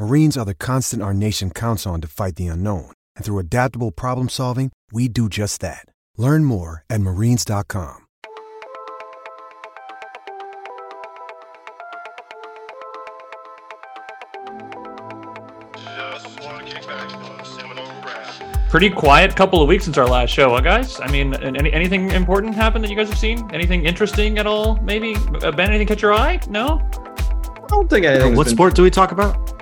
Marines are the constant our nation counts on to fight the unknown. And through adaptable problem solving, we do just that. Learn more at marines.com. Pretty quiet couple of weeks since our last show, huh, guys? I mean, any, anything important happened that you guys have seen? Anything interesting at all? Maybe uh, Ben, anything catch your eye? No. I don't think anything. What been... sport do we talk about?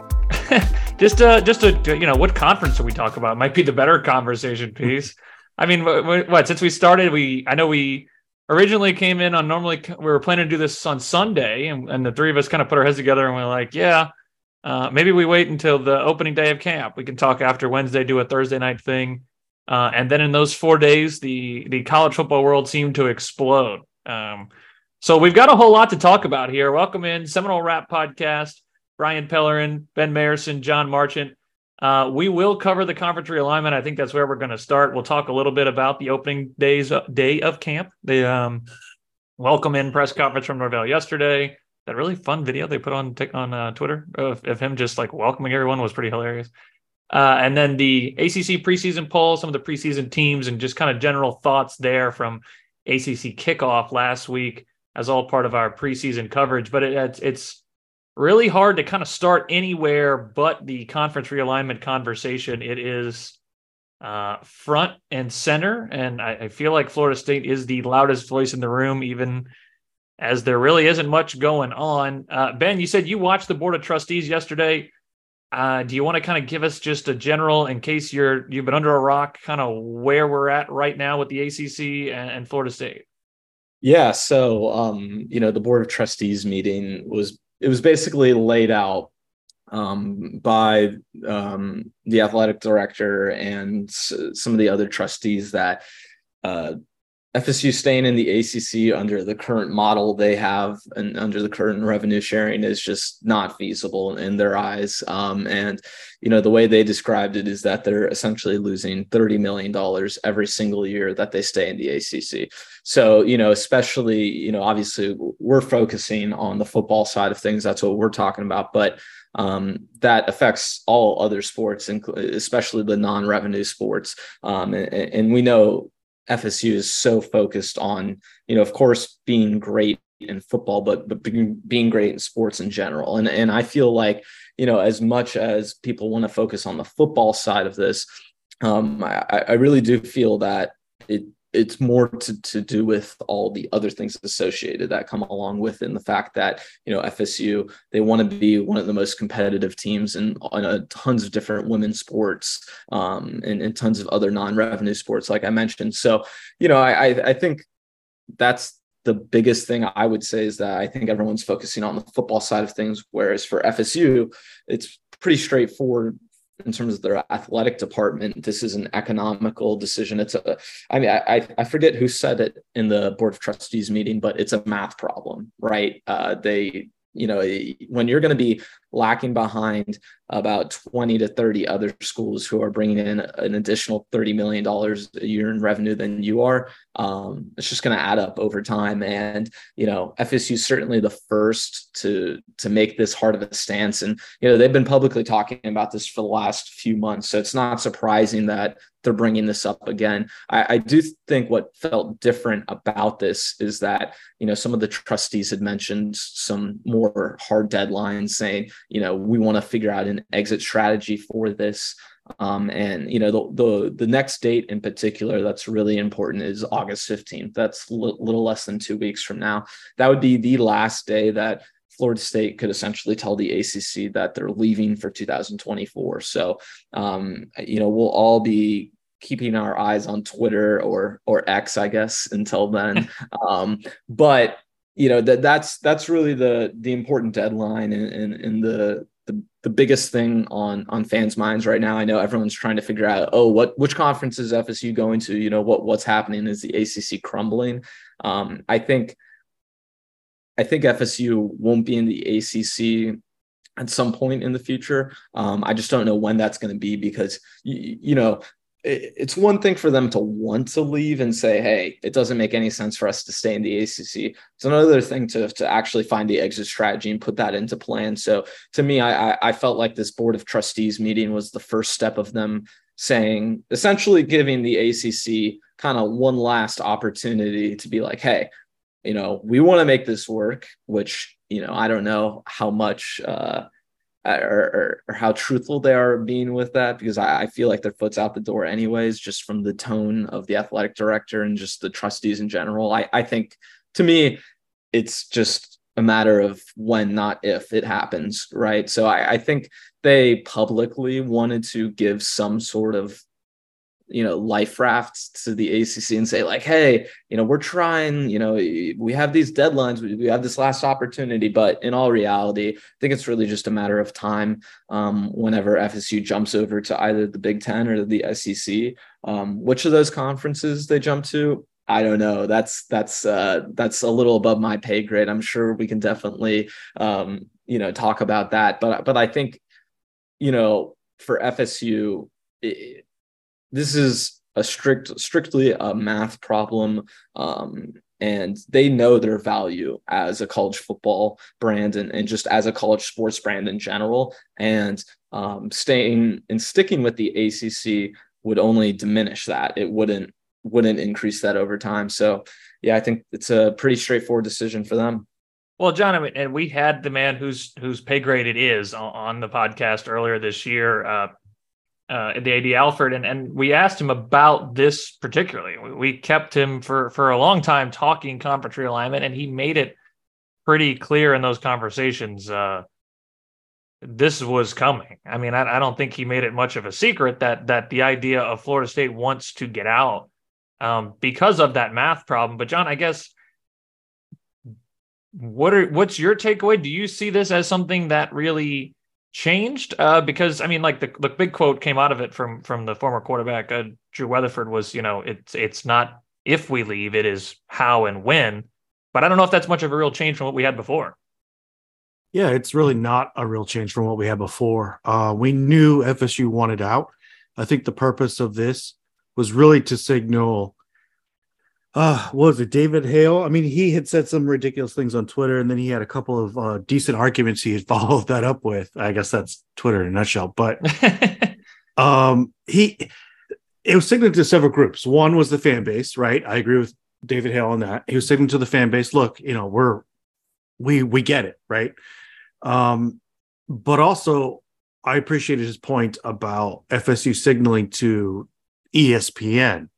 just uh just a you know what conference do we talk about? Might be the better conversation piece. I mean what, what, since we started we i know we originally came in on normally we were planning to do this on sunday and, and the three of us kind of put our heads together and we are like yeah uh, maybe we wait until the opening day of camp. We can talk after wednesday do a thursday night thing. Uh, and then in those four days the the college football world seemed to explode. Um, so we've got a whole lot to talk about here. Welcome in seminole Wrap podcast Brian Pellerin, Ben Meyerson, Jon Marchant. Uh, we will cover the conference realignment. I think that's where we're going to start. We'll talk a little bit about the opening days uh, day of camp. The um, welcome in press conference from Norvell yesterday. That really fun video they put on on uh, Twitter of, of, him just like welcoming everyone was pretty hilarious. Uh, and then the ACC preseason poll, some of the preseason teams, and just kind of general thoughts there from ACC kickoff last week as all part of our preseason coverage. But it, it's really hard to kind of start anywhere but the conference realignment conversation. It is uh, front and center. And I, I, feel like Florida State is the loudest voice in the room, even as there really isn't much going on. Uh, ben, you said you watched the Board of Trustees yesterday. Uh, do you want to kind of give us just a general, in case you're you've been under a rock, kind of where we're at right now with the ACC and, and Florida State? Yeah, so um, you know the Board of Trustees meeting was it was basically laid out um, by um, the athletic director and some of the other trustees that uh, FSU staying in the ACC under the current model they have and under the current revenue sharing is just not feasible in their eyes. Um, and you know the way they described it is that they're essentially losing thirty million dollars every single year that they stay in the ACC. So you know, especially you know, obviously we're focusing on the football side of things. That's what we're talking about, but um, that affects all other sports, especially the non-revenue sports. Um, and, and, we know FSU is so focused on, you know, of course, being great in football, but but being, great in sports in general. And and I feel like, you know, as much as people want to focus on the football side of this, um, I, I really do feel that it it's more to, to do with all the other things associated that come along with and the fact that you know FSU they want to be one of the most competitive teams in, in a, tons of different women's sports um, and, and tons of other non-revenue sports like I mentioned. So you know I I think that's the biggest thing I would say is that I think everyone's focusing on the football side of things whereas for FSU it's pretty straightforward in terms of their athletic department, this is an economical decision. It's a, I mean, I, I forget who said it in the board of trustees meeting, but it's a math problem, right? Uh, they, you know, when you're going to be lacking behind about 20 to 30 other schools who are bringing in an additional $30 million a year in revenue than you are, um, it's just going to add up over time. And, you know, FSU is certainly the first to, to make this hard of a stance. And, you know, they've been publicly talking about this for the last few months. So it's not surprising that they're bringing this up again. I, I do think what felt different about this is that, you know, some of the trustees had mentioned some more hard deadlines saying, you know, we want to figure out an exit strategy for this. Um, and you know the, the the next date in particular that's really important is August 15th. That's a l- little less than two weeks from now. That would be the last day that Florida State could essentially tell the ACC that they're leaving for 2024. So um, you know we'll all be keeping our eyes on Twitter or or X, I guess, until then. um, but you know that that's that's really the the important deadline and, and, and the the, the biggest thing on on fans' minds right now. I know everyone's trying to figure out, oh, what which conference is FSU going to? You know, what what's happening? Is the ACC crumbling? Um, I think I think FSU won't be in the ACC at some point in the future. Um, I just don't know when that's going to be because you, you know it's one thing for them to want to leave and say, hey, it doesn't make any sense for us to stay in the ACC. It's another thing to, to actually find the exit strategy and put that into plan. So to me, I, I felt like this board of trustees meeting was the first step of them saying, essentially giving the ACC kind of one last opportunity to be like, hey, you know, we want to make this work, which, you know, I don't know how much, uh, Uh, or, or, or, how truthful they are being with that because I, I, feel like their foot's out the door anyways just from the tone of the athletic director and just the trustees in general. I, I think to me it's just a matter of when not if it happens right? So I, I think they publicly wanted to give some sort of you know life rafts to the ACC and say like hey you know we're trying you know we have these deadlines we, have this last opportunity but in all reality I think it's really just a matter of time um, whenever FSU jumps over to either the Big 10 or the SEC um, which of those conferences they jump to I don't know. That's that's uh, that's a little above my pay grade. I'm sure we can definitely um, you know talk about that, but but I think you know for FSU, it, this is a strict strictly a math problem um, and they know their value as a college football brand and, and just as a college sports brand in general. And um, staying and sticking with the acc would only diminish that. It wouldn't wouldn't increase that over time. So yeah i think it's a pretty straightforward decision for them. Well, Jon, and we had the man whose whose pay grade it is on the podcast earlier this year, uh, uh, the AD Alford, and, and we asked him about this particularly. We, kept him for for a long time talking conference realignment, and he made it pretty clear in those conversations. Uh, this was coming. I mean, I, I, don't think he made it much of a secret that that the idea of Florida State wants to get out um, because of that math problem. But Jon, I guess what are what's your takeaway? Do you see this as something that really changed uh, because I mean, like the the big quote came out of it from from the former quarterback uh, Drew Weatherford was, you know, it's it's not if we leave, it is how and when. But I don't know if that's much of a real change from what we had before. Yeah, it's really not a real change from what we had before. Uh, we knew FSU wanted out. I think the purpose of this was really to signal uh what was it david hale? I mean he had said some ridiculous things on twitter and then he had a couple of uh, decent arguments he had followed that up with. I guess that's twitter in a nutshell but um he it was signaling to several groups. One was the fan base right? I agree with david hale on that. He was signaling to the fan base look you know we're we we get it right? Um but also i appreciated his point about fsu signaling to espn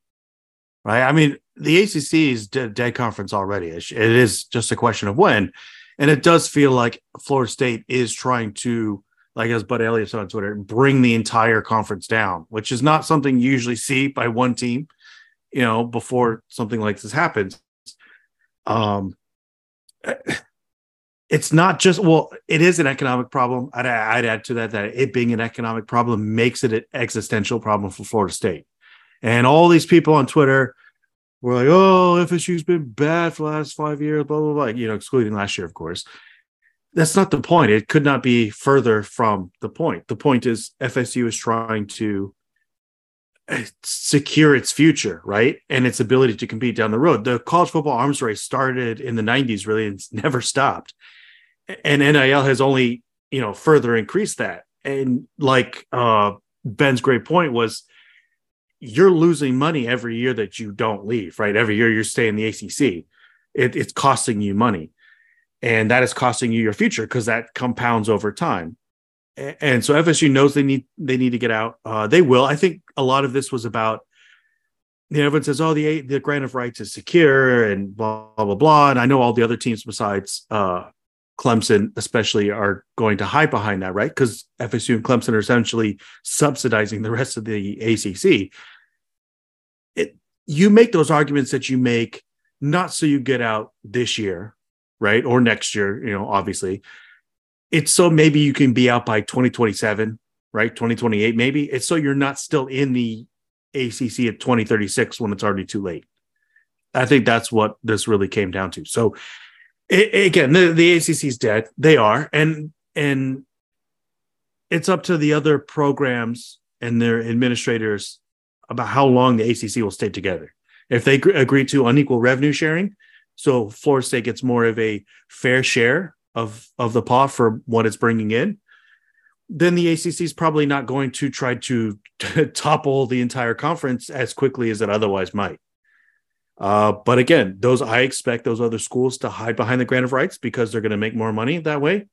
right? I mean the ACC is dead, dead conference already. It is just a question of when. And it does feel like Florida State is trying to, like as Bud Elliott said on Twitter, bring the entire conference down, which is not something you usually see by one team, you know, before something like this happens. Um, it's not just well, it is an economic problem. I'd, I'd add to that that it being an economic problem makes it an existential problem for Florida State. And all these people on Twitter we're like, oh, FSU's been bad for the last five years, blah, blah, blah, you know, excluding last year, of course. That's not the point. It could not be further from the point. The point is FSU is trying to eh, secure its future, right? And its ability to compete down the road. The college football arms race started in the 90s, really, and it's never stopped. And NIL has only, you know, further increased that. And like uh, Ben's great point was you're losing money every year that you don't leave, right? Every year you're staying in the ACC, it, it's costing you money. And that is costing you your future because that compounds over time. and so FSU knows they need they need to get out. Uh, they will. I think a lot of this was about. You know, everyone says, "Oh, the the grant of rights is secure," and blah blah. blah. And I know all the other teams besides uh, Clemson, especially, are going to hide behind that, right? Because FSU and Clemson are essentially subsidizing the rest of the ACC. It you make those arguments that you make not so you get out this year, right, or next year. You know, obviously, it's so maybe you can be out by 2027, right? 2028, maybe. It's so you're not still in the ACC at 2036 when it's already too late. I think that's what this really came down to. So it, again, the, the ACC is dead. They are, and and it's up to the other programs and their administrators about how long the ACC will stay together. If they agree to unequal revenue sharing, so Florida State gets more of a fair share of of the pot for what it's bringing in, then the ACC is probably not going to try to topple the entire conference as quickly as it otherwise might. Uh, but again, those I expect those other schools to hide behind the grant of rights because they're going to make more money that way.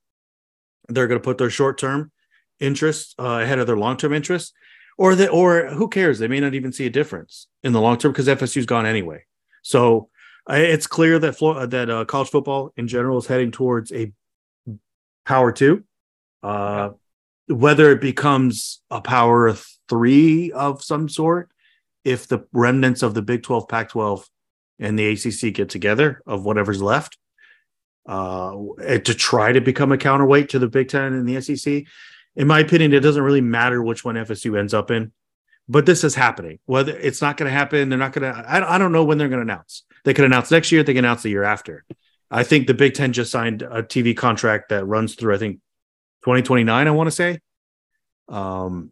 They're going to put their short term interests uh, ahead of their long term interests, or that, or who cares? They may not even see a difference in the long term because FSU's gone anyway. So it's clear that that uh, college football in general is heading towards a power two. Uh, whether it becomes a power three of some sort, if the remnants of the Big 12, Pac 12, and the ACC get together of whatever's left uh, to try to become a counterweight to the Big Ten and the SEC. In my opinion, it doesn't really matter which one FSU ends up in, but this is happening. Whether it's not going to happen, they're not going to. I don't know when they're going to announce. They could announce next year. They can announce the year after. I think the Big Ten just signed a TV contract that runs through. I think 2029. I want to say. Um,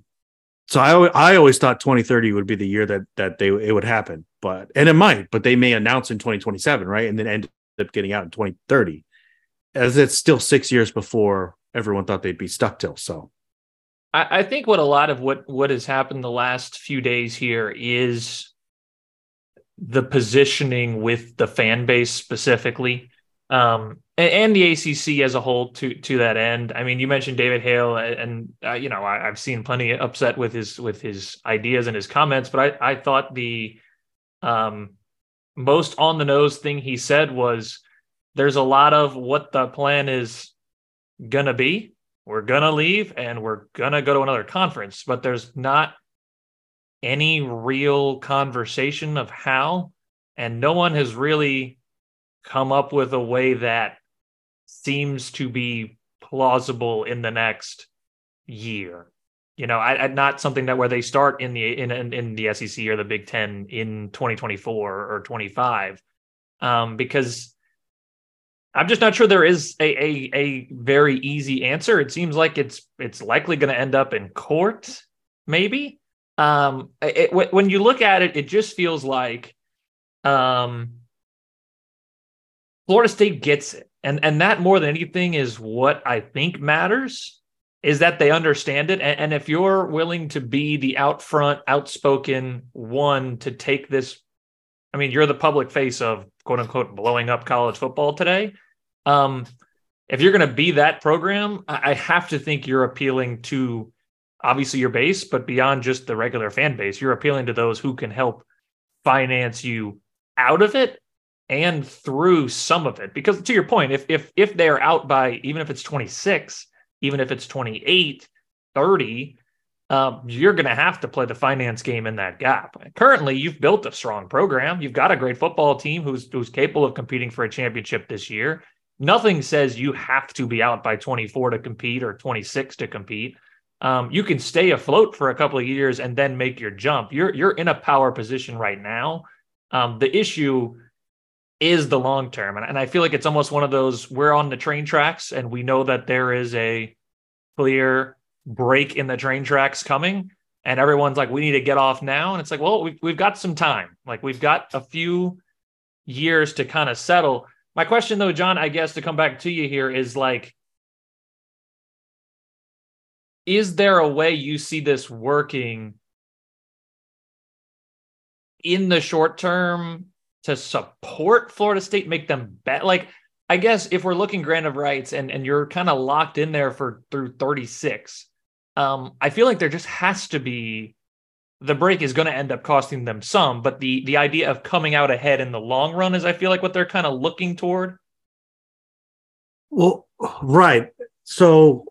so I I always thought 2030 would be the year that that they it would happen, but and it might, but they may announce in 2027, right, and then end up getting out in 2030, as it's still six years before everyone thought they'd be stuck till. So, I, I think what a lot of what what has happened the last few days here is the positioning with the fan base specifically. Um, and, the ACC as a whole to to that end. I mean, you mentioned David Hale, and uh, you know I, have seen plenty upset with his with his ideas and his comments, but I I thought the um, most on the nose thing he said was there's a lot of what the plan is gonna be. We're gonna leave and we're gonna go to another conference, but there's not any real conversation of how, and no one has really come up with a way that seems to be plausible in the next year. You know, I, I, not something that where they start in the in, in, in the SEC or the Big Ten in 2024 or 25, um, because I'm just not sure there is a, a a very easy answer. It seems like it's it's likely going to end up in court, maybe. Um, it, when you look at it, it just feels like, um, Florida State gets it. And and that more than anything is what I think matters is that they understand it. And, and if you're willing to be the out front, outspoken one to take this, I mean, you're the public face of quote unquote blowing up college football today. Um, if you're going to be that program, I, I have to think you're appealing to obviously your base, but beyond just the regular fan base, you're appealing to those who can help finance you out of it and through some of it. Because to your point if if if they're out by even if it's 26 even if it's 28 30 um, you're going to have to play the finance game in that gap. Currently you've built a strong program. You've got a great football team who's who's capable of competing for a championship this year. Nothing says you have to be out by 24 to compete or 26 to compete. Um, you can stay afloat for a couple of years and then make your jump. You're you're in a power position right now. Um, the issue is the long term. And, and I feel like it's almost one of those we're on the train tracks and we know that there is a clear break in the train tracks coming. And everyone's like, we need to get off now. And it's like, well, we've, we've got some time. Like we've got a few years to kind of settle. My question, though, Jon, I guess to come back to you here is like, is there a way you see this working in the short term to support Florida State, make them bet. Like I guess if we're looking grant of rights and and you're kind of locked in there for through 36, um, I feel like there just has to be the break is going to end up costing them some, but the the idea of coming out ahead in the long run is I feel like what they're kind of looking toward. Well, right. So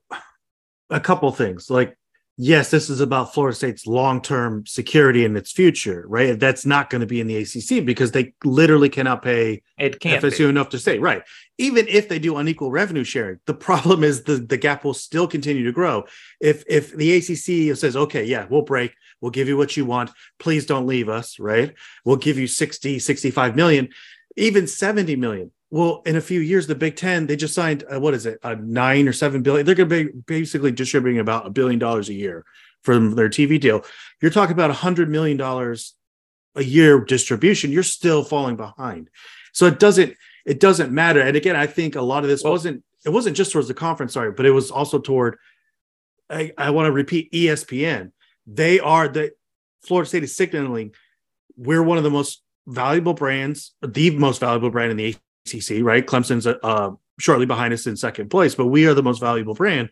a couple things. Like yes, this is about Florida State's long-term security and its future, right? That's not going to be in the ACC because they literally cannot pay it can't FSU be. enough to stay, right? Even if they do unequal revenue sharing, the problem is the the gap will still continue to grow. If if the ACC says, okay, yeah, we'll break, we'll give you what you want, please don't leave us, right? We'll give you 60, 65 million, even 70 million well, in a few years, the Big Ten they just signed uh, what is it, a nine or seven billion? They're going to be basically distributing about a billion dollars a year from their TV deal. You're talking about a hundred million dollars a year distribution. You're still falling behind, so it doesn't it doesn't matter. And again, I think a lot of this well, wasn't it wasn't just towards the conference, sorry, but it was also toward. I, I want to repeat ESPN. They are the Florida State is signaling we're one of the most valuable brands, the most valuable brand in the ACC, right? Clemson's uh, shortly behind us in second place, but we are the most valuable brand.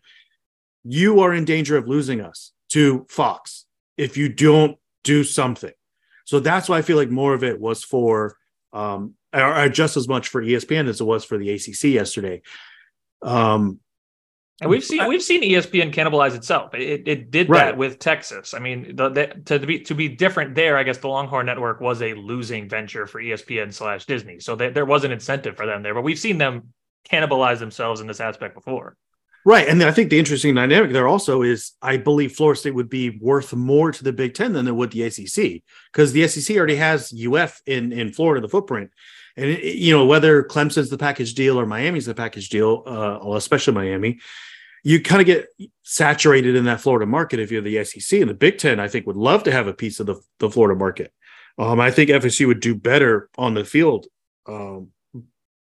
You are in danger of losing us to Fox if you don't do something. So that's why I feel like more of it was for, um, or, or just as much for ESPN as it was for the ACC yesterday. Um, and we've seen we've seen ESPN cannibalize itself. It, it did right. that with Texas. I mean, the, the, to be to be different there, I guess the Longhorn Network was a losing venture for ESPN slash Disney, so they, there was an incentive for them there. But we've seen them cannibalize themselves in this aspect before. Right, and I think the interesting dynamic there also is I believe Florida State would be worth more to the Big Ten than it would the ACC because the SEC already has UF in in Florida, the footprint. And it, you know whether Clemson's the package deal or Miami's the package deal, uh, especially Miami, you kind of get saturated in that Florida market if you're the SEC. And the Big Ten, I think, would love to have a piece of the, the Florida market. Um, I think FSU would do better on the field um,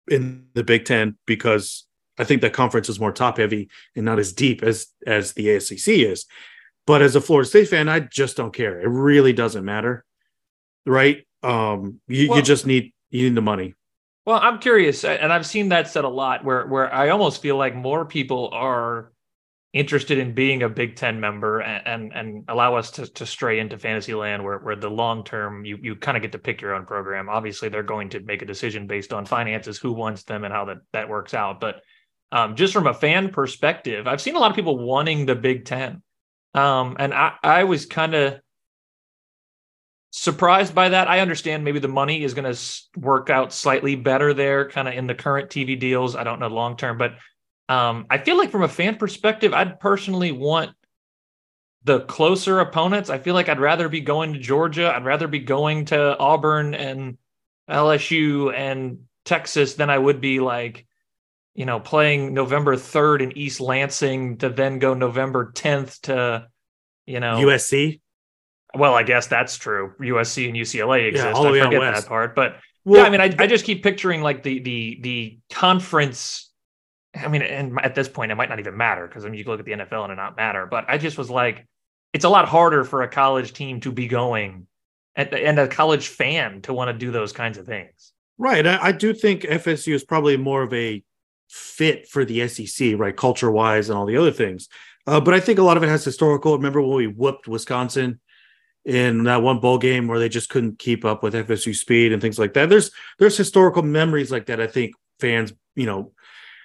in the Big Ten because I think that conference is more top heavy and not as deep as as the SEC is. But as a Florida State fan, I just don't care. It really doesn't matter, right? Um, you, well, you just need need the money. Well, I'm curious, and I've seen that said a lot, where where I almost feel like more people are interested in being a Big Ten member and and, and allow us to to stray into fantasy land, where where the long term you you kind of get to pick your own program. Obviously, they're going to make a decision based on finances, who wants them, and how that that works out. But um, just from a fan perspective, I've seen a lot of people wanting the Big Ten, um, and I I was kind of surprised by that. I understand maybe the money is going to work out slightly better there, kind of in the current TV deals. I don't know long term, but um, I feel like from a fan perspective, I'd personally want the closer opponents. I feel like I'd rather be going to Georgia. I'd rather be going to Auburn and LSU and Texas than I would be like, you know, playing November 3rd in East Lansing to then go November 10th to, you know, USC. Well, I guess that's true. USC and UCLA exist. Yeah, all I forget that part, but well, yeah, I mean, I, I just keep picturing like the the the conference. I mean, and at this point, it might not even matter because I mean, you can look at the NFL and it not matter. But I just was like, it's a lot harder for a college team to be going, and, and a college fan to want to do those kinds of things. Right. I, I do think FSU is probably more of a fit for the SEC, right, culture wise, and all the other things. Uh, but I think a lot of it has historical. Remember when we whooped Wisconsin in that one bowl game where they just couldn't keep up with FSU speed and things like that. There's there's historical memories like that. I think fans, you know,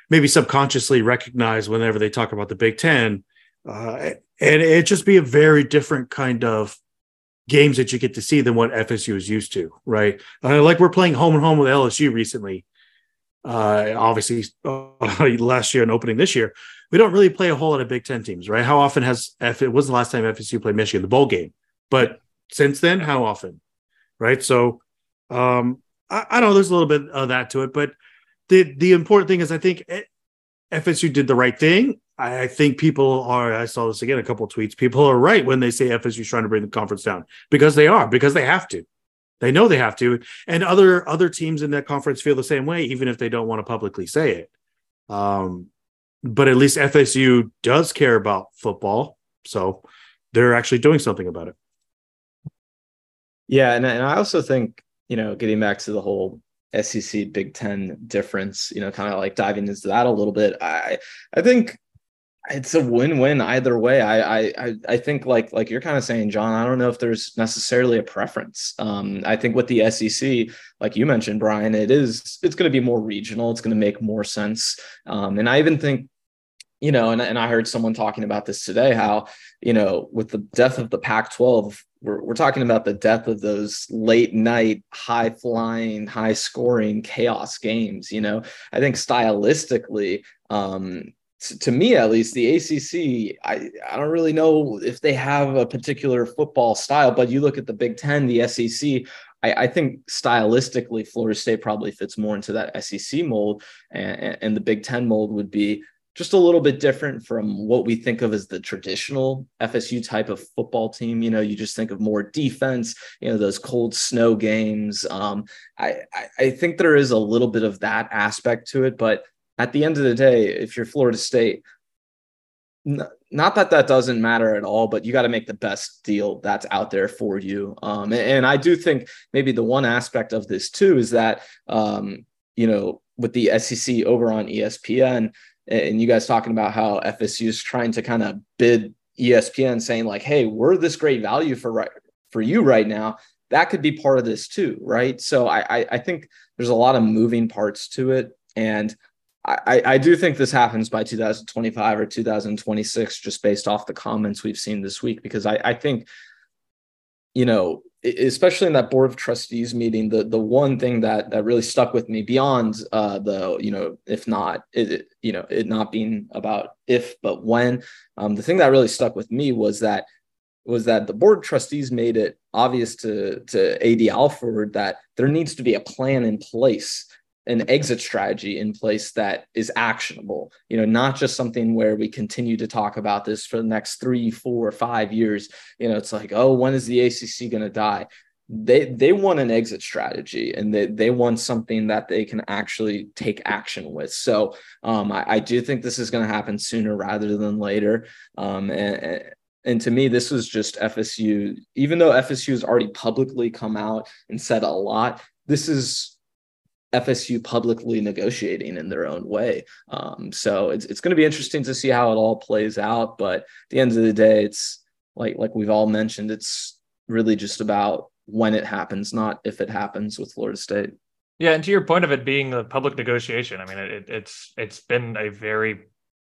maybe subconsciously recognize whenever they talk about the Big Ten, uh, and it just be a very different kind of games that you get to see than what FSU is used to, right? Uh, like we're playing home and home with LSU recently. Uh, obviously, uh, last year and opening this year, we don't really play a whole lot of Big Ten teams, right? How often has F? It was the last time FSU played Michigan, the bowl game but since then, how often? Right. So um, I, I know there's a little bit of that to it, but the the important thing is I think FSU did the right thing. I, I think people are. I saw this again a couple tweets. People are right when they say FSU is trying to bring the conference down because they are because they have to. They know they have to, and other other teams in that conference feel the same way, even if they don't want to publicly say it. Um, but at least FSU does care about football, so they're actually doing something about it. Yeah, and and I also think you know getting back to the whole SEC Big Ten difference, you know, kind of like diving into that a little bit. I I think it's a win-win either way. I I I think like like you're kind of saying, Jon. I don't know if there's necessarily a preference. Um, I think with the SEC, like you mentioned, Brian, it is it's going to be more regional. It's going to make more sense. Um, and I even think, you know, and and I heard someone talking about this today, how you know, with the death of the Pac-12, we're, we're talking about the death of those late night, high flying, high scoring chaos games. You know, I think stylistically, um, to, to me at least, the ACC, I, I don't really know if they have a particular football style, but you look at the Big Ten, the SEC, I, I, think stylistically, Florida State probably fits more into that SEC mold, and, and, the Big Ten mold would be just a little bit different from what we think of as the traditional FSU type of football team. You know, you just think of more defense, you know, those cold snow games. Um, I, I think there is a little bit of that aspect to it, but at the end of the day, if you're Florida State, not that that doesn't matter at all, but you got to make the best deal that's out there for you. Um, and, and, I do think maybe the one aspect of this too is that, um, you know, with the SEC over on ESPN, and you guys talking about how FSU is trying to kind of bid ESPN saying like, "Hey, we're this great value for right for you right now." That could be part of this too, right? So I I, think there's a lot of moving parts to it, and I, I do think this happens by 2025 or 2026, just based off the comments we've seen this week, because I, I think, you know, especially in that board of trustees meeting, the the one thing that that really stuck with me beyond uh, the you know if not it, you know it not being about if but when, um, the thing that really stuck with me was that was that the board of trustees made it obvious to to AD Alford that there needs to be a plan in place an exit strategy in place that is actionable. You know not just something where we continue to talk about this for the next three four five years. You know it's like oh when is the acc going to die? They they want an exit strategy and they, they want something that they can actually take action with. So um, I, I, do think this is going to happen sooner rather than later. Um, and, and to me this was just fsu even though fsu has already publicly come out and said a lot this is FSU publicly negotiating in their own way. Um, so it's it's going to be interesting to see how it all plays out. But at the end of the day, it's like like we've all mentioned, it's really just about when it happens, not if it happens with Florida State. Yeah, and to your point of it being a public negotiation, I mean, it, it's it's been a very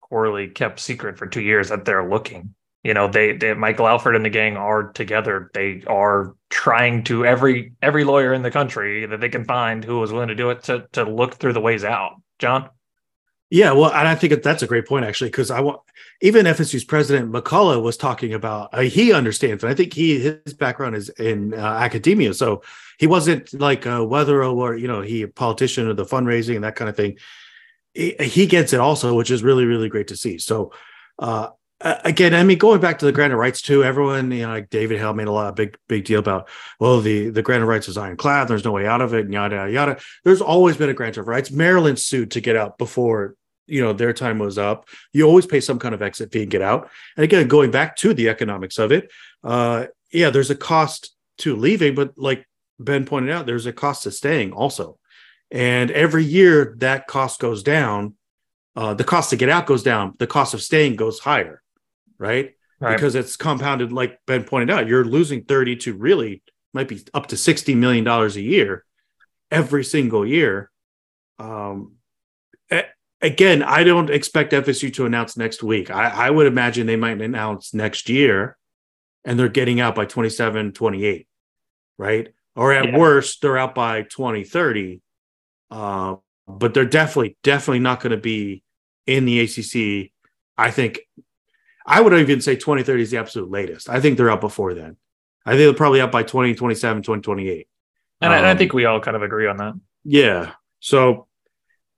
poorly kept secret for two years that they're looking you know they, they michael alford and the gang are together. They are trying to every every lawyer in the country that they can find who is willing to do it to to look through the ways out. Jon? Yeah well and i think that's a great point actually because i want even fsu's president mccullough was talking about uh, he understands and i think he his background is in uh, academia so he wasn't like a Wetherill or you know he a politician or the fundraising and that kind of thing. He, he gets it also which is really really great to see. So uh, again, I mean, going back to the granted rights too, everyone, you know, like David Hale made a lot of big, big deal about, well, the the granted rights is ironclad. There's no way out of it, and yada yada. There's always been a grant of rights. Maryland sued to get out before you know their time was up. You always pay some kind of exit fee and get out. And again, going back to the economics of it, uh, yeah, there's a cost to leaving, but like Ben pointed out, there's a cost to staying also. And every year that cost goes down. Uh, the cost to get out goes down. The cost of staying goes higher right? right? Because it's compounded, like Ben pointed out, you're losing 30 to really might be up to 60 million dollars a year every single year. Um, again, I don't expect FSU to announce next week. I, I would imagine they might announce next year and they're getting out by 27, 28, right? Or at yeah. worst, they're out by 2030. Uh, but they're definitely, definitely not going to be in the ACC. I think I would even say 2030 is the absolute latest. I think they're out before then. I think they're probably out by 2027, 2028. And, um, I, I think we all kind of agree on that. Yeah. So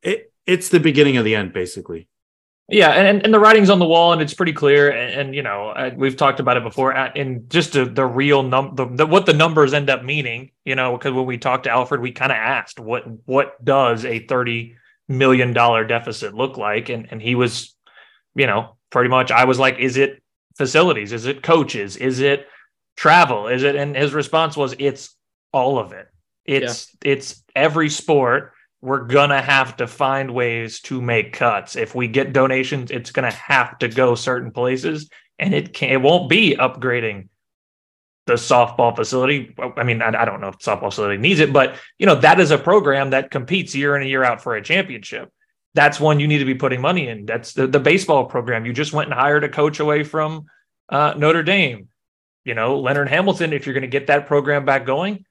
it, it's the beginning of the end, basically. Yeah, and, and the writing's on the wall, and it's pretty clear. And, and you know, we've talked about it before. At, in just the, the real number, the, what the numbers end up meaning. You know, because when we talked to Alford, we kind of asked what what does a thirty million dollar deficit look like, and and he was, you know, pretty much I was like, is it facilities? Is it coaches? Is it travel? Is it? And his response was, it's all of it. It's yeah. it's every sport. We're gonna have to find ways to make cuts. If we get donations, it's gonna have to go certain places, and it can it won't be upgrading the softball facility. I mean, I, I don't know if the softball facility needs it, but you know that is a program that competes year in and year out for a championship. That's one you need to be putting money in. That's the, the baseball program. You just went and hired a coach away from uh, Notre Dame. You know, Leonard Hamilton. If you're going to get that program back going,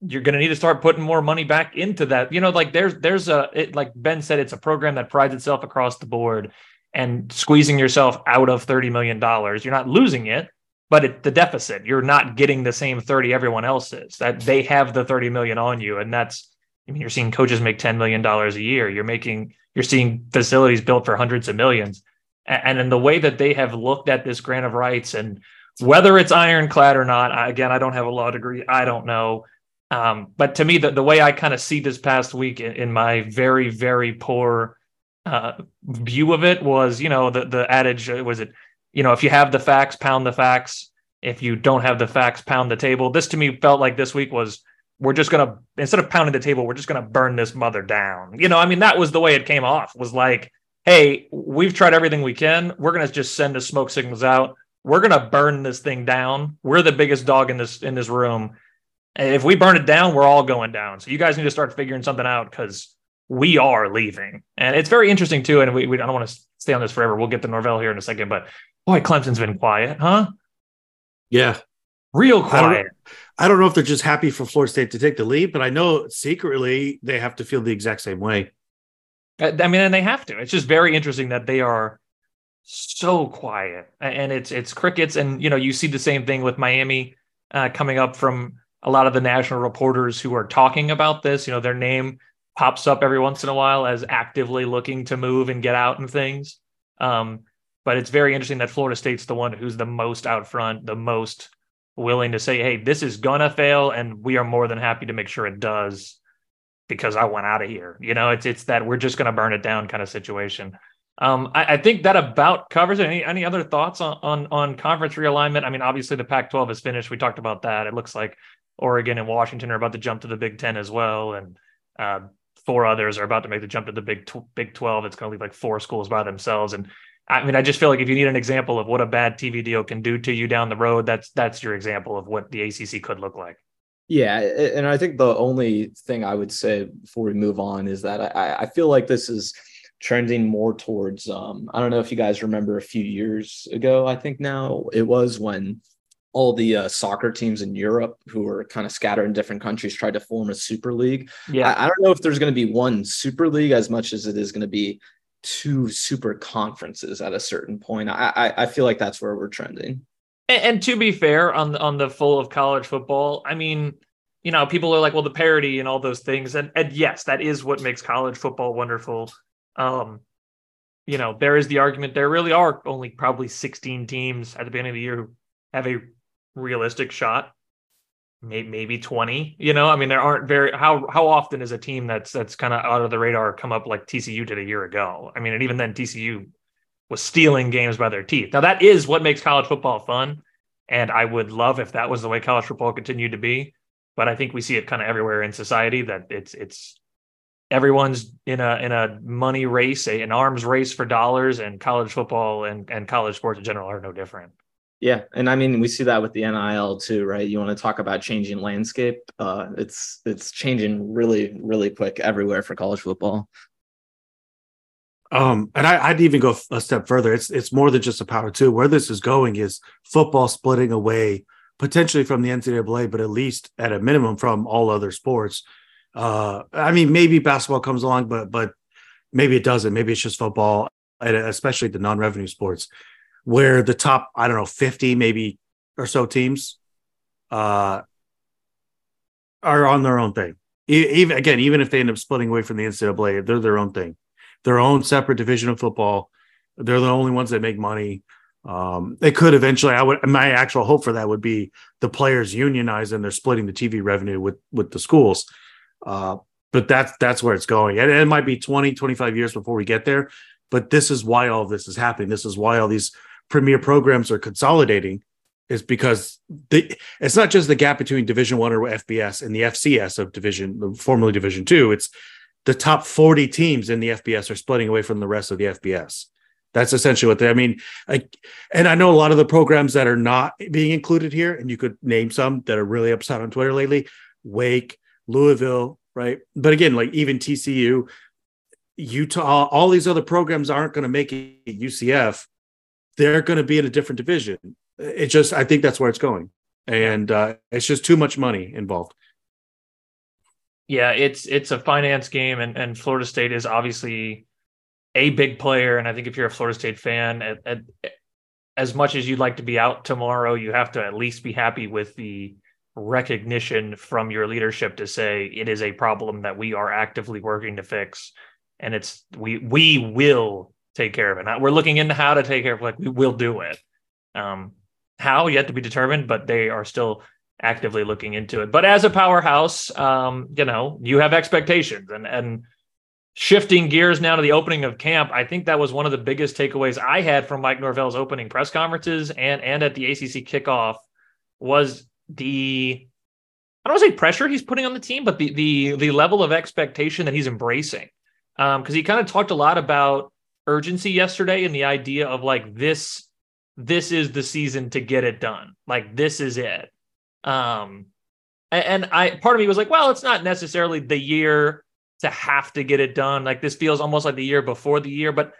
you're going to need to start putting more money back into that. You know, like there's there's a it, like Ben said, it's a program that prides itself across the board, and squeezing yourself out of thirty million dollars, you're not losing it but it, the deficit you're not getting the same 30 everyone else is that they have the 30 million on you and that's i mean you're seeing coaches make 10 million dollars a year you're making you're seeing facilities built for hundreds of millions and in the way that they have looked at this grant of rights and whether it's ironclad or not again i don't have a law degree i don't know um, but to me the, the way i kind of see this past week in, in my very very poor uh, view of it was you know the, the adage uh, was it you know, if you have the facts, pound the facts. If you don't have the facts, pound the table. This to me felt like this week was we're just gonna instead of pounding the table, we're just gonna burn this mother down. You know, I mean, that was the way it came off. Was like, hey, we've tried everything we can. We're gonna just send the smoke signals out. We're gonna burn this thing down. We're the biggest dog in this in this room. If we burn it down, we're all going down. So you guys need to start figuring something out because we are leaving. And it's very interesting too. And we, we I don't want to stay on this forever. We'll get to Norvell here in a second, but boy, Clemson's been quiet, huh? Yeah. Real quiet. I don't, know if they're just happy for Florida State to take the lead, but I know secretly they have to feel the exact same way. I mean, and they have to. It's just very interesting that they are so quiet, and it's it's crickets, and you know you see the same thing with Miami uh, coming up from a lot of the national reporters who are talking about this. You know, their name pops up every once in a while as actively looking to move and get out and things. Um, but it's very interesting that Florida State's the one who's the most out front, the most willing to say, "Hey, this is gonna fail, and we are more than happy to make sure it does." Because I went out of here, you know, it's it's that we're just to burn it down kind of situation. Um, I, I, think that about covers it. Any any other thoughts on, on on conference realignment? I mean, obviously the Pac-12 is finished. We talked about that. It looks like Oregon and Washington are about to jump to the Big Ten as well, and uh, four others are about to make the jump to the Big Big Twelve. It's going to leave like four schools by themselves, and I mean, I just feel like if you need an example of what a bad TV deal can do to you down the road, that's that's your example of what the ACC could look like. Yeah, and I think the only thing I would say before we move on is that I, I feel like this is trending more towards. Um, I don't know if you guys remember a few years ago. I think now it was when all the uh, soccer teams in Europe who are kind of scattered in different countries tried to form a super league. Yeah, I, I don't know if there's going to be one super league as much as it is going to be two super conferences at a certain point. I, I, feel like that's where we're trending. And, and, to be fair, on on the full of college football, I mean, you know, people are like, well, the parity and all those things, and and yes, that is what makes college football wonderful. Um, you know, there is the argument there really are only probably 16 teams at the beginning of the year who have a realistic shot maybe 20 you know? I mean there aren't very how how often is a team that's that's kind of out of the radar come up like tcu did a year ago? I mean and even then tcu was stealing games by their teeth. Now that is what makes college football fun and i would love if that was the way college football continued to be but i think we see it kind of everywhere in society that it's it's everyone's in a in a money race a, an arms race for dollars and college football and and college sports in general are no different yeah, and I mean we see that with the NIL too, right? You want to talk about changing landscape? Uh, it's it's changing really really quick everywhere for college football. Um, and I, would even go a step further. It's it's more than just a power two. Where this is going is football splitting away potentially from the NCAA, but at least at a minimum from all other sports. Uh, I mean, maybe basketball comes along, but but maybe it doesn't. Maybe it's just football, especially the non-revenue sports where the top, I don't know, 50 maybe or so teams uh, are on their own thing. Even again, even if they end up splitting away from the NCAA, they're their own thing, their own separate division of football. They're the only ones that make money. Um, they could eventually. I would. My actual hope for that would be the players unionize and they're splitting the TV revenue with with the schools. Uh, but that's that's where it's going, and it might be 20, 25 years before we get there. But this is why all this is happening. This is why all these premier programs are consolidating is because the it's not just the gap between Division One or FBS and the FCS of Division, formerly Division Two. It's the top 40 teams in the FBS are splitting away from the rest of the FBS. That's essentially what they. I mean, I, and I know a lot of the programs that are not being included here, and you could name some that are really upset on Twitter lately. Wake, Louisville, right? But again, like even TCU, Utah, all these other programs aren't going to make it UCF. They're going to be in a different division. It just, I think that's where it's going, and uh, it's just too much money involved. Yeah, it's it's a finance game, and and Florida State is obviously a big player. And I think if you're a Florida State fan, at, at, as much as you'd like to be out tomorrow, you have to at least be happy with the recognition from your leadership to say it is a problem that we are actively working to fix and it's we we will take care of it. Now, we're looking into how to take care of it. Like we will do it. Um, how yet to be determined, but they are still actively looking into it. But as a powerhouse, um, you know, you have expectations and and shifting gears now to the opening of camp, I think that was one of the biggest takeaways I had from Mike Norvell's opening press conferences and and at the ACC kickoff was the I don't want to say pressure he's putting on the team, but the the the level of expectation that he's embracing because um, he kind of talked a lot about urgency yesterday and the idea of like this this is the season to get it done. Like this is it. Um and, i part of me was like well it's not necessarily the year to have to get it done. Like this feels almost like the year before the year but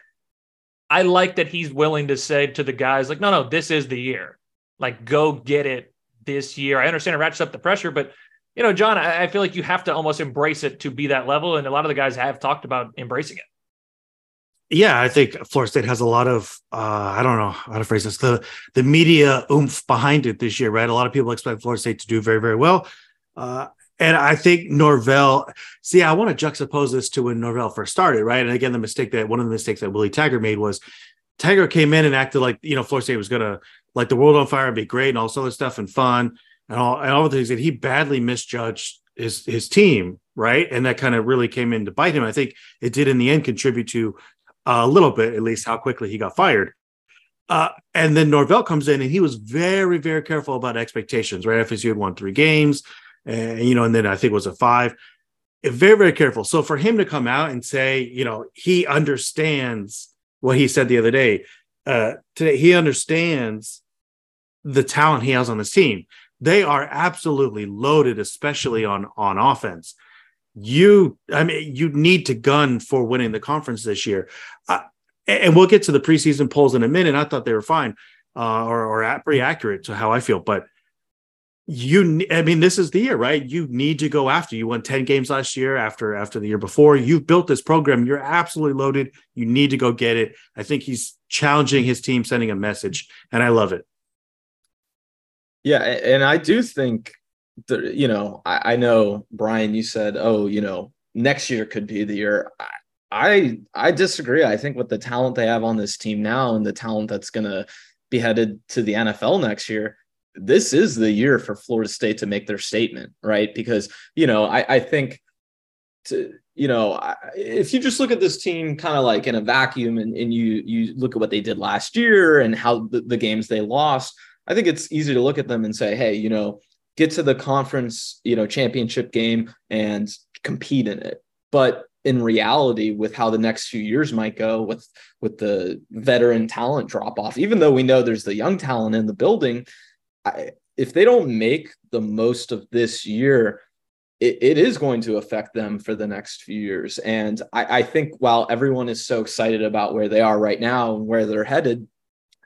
i like that he's willing to say to the guys like no no this is the year. Like go get it this year. I understand it ratchets up the pressure but you know, Jon, I, I feel like you have to almost embrace it to be that level. And a lot of the guys have talked about embracing it. Yeah, I think Florida State has a lot of uh, I don't know how to phrase this the the media oomph behind it this year, right? A lot of people expect Florida State to do very very well, uh, and I think Norvell. See, I want to juxtapose this to when Norvell first started, right? And again, the mistake that one of the mistakes that Willie Taggart made was Taggart came in and acted like you know Florida State was gonna like the world on fire and be great and all this other stuff and fun and all, and all the things that he badly misjudged his his team, right? And that kind of really came in to bite him. I think it did in the end contribute to a little bit, at least, how quickly he got fired. Uh, and then Norvell comes in, and he was very, very careful about expectations. Right, FSU had won three games, and you know, and then I think it was a five. Very, very careful. So for him to come out and say, you know, he understands what he said the other day. Uh, today, he understands the talent he has on his team they are absolutely loaded, especially on on offense. You, I mean, you need to gun for winning the conference this year. Uh, and we'll get to the preseason polls in a minute. I thought they were fine uh, or, or pretty accurate to how I feel, but you i mean this is the year right? You need to go after you won 10 games last year after after the year before. You've built this program. You're absolutely loaded. You need to go get it. I think he's challenging his team sending a message and i love it. Yeah, and I do think that you know, I, I know Brian, you said, oh, you know, next year could be the year. I, I I disagree. I think with the talent they have on this team now and the talent that's gonna be headed to the NFL next year, this is the year for Florida State to make their statement, right? Because you know, I, I think to you know, if you just look at this team kind of like in a vacuum and, and you you look at what they did last year and how the, the games they lost, I think it's easy to look at them and say, hey, you know, get to the conference, you know, championship game and compete in it. But in reality, with how the next few years might go with with the veteran talent drop off, even though we know there's the young talent in the building, I, if they don't make the most of this year, it, it is going to affect them for the next few years. And I, I think while everyone is so excited about where they are right now and where they're headed,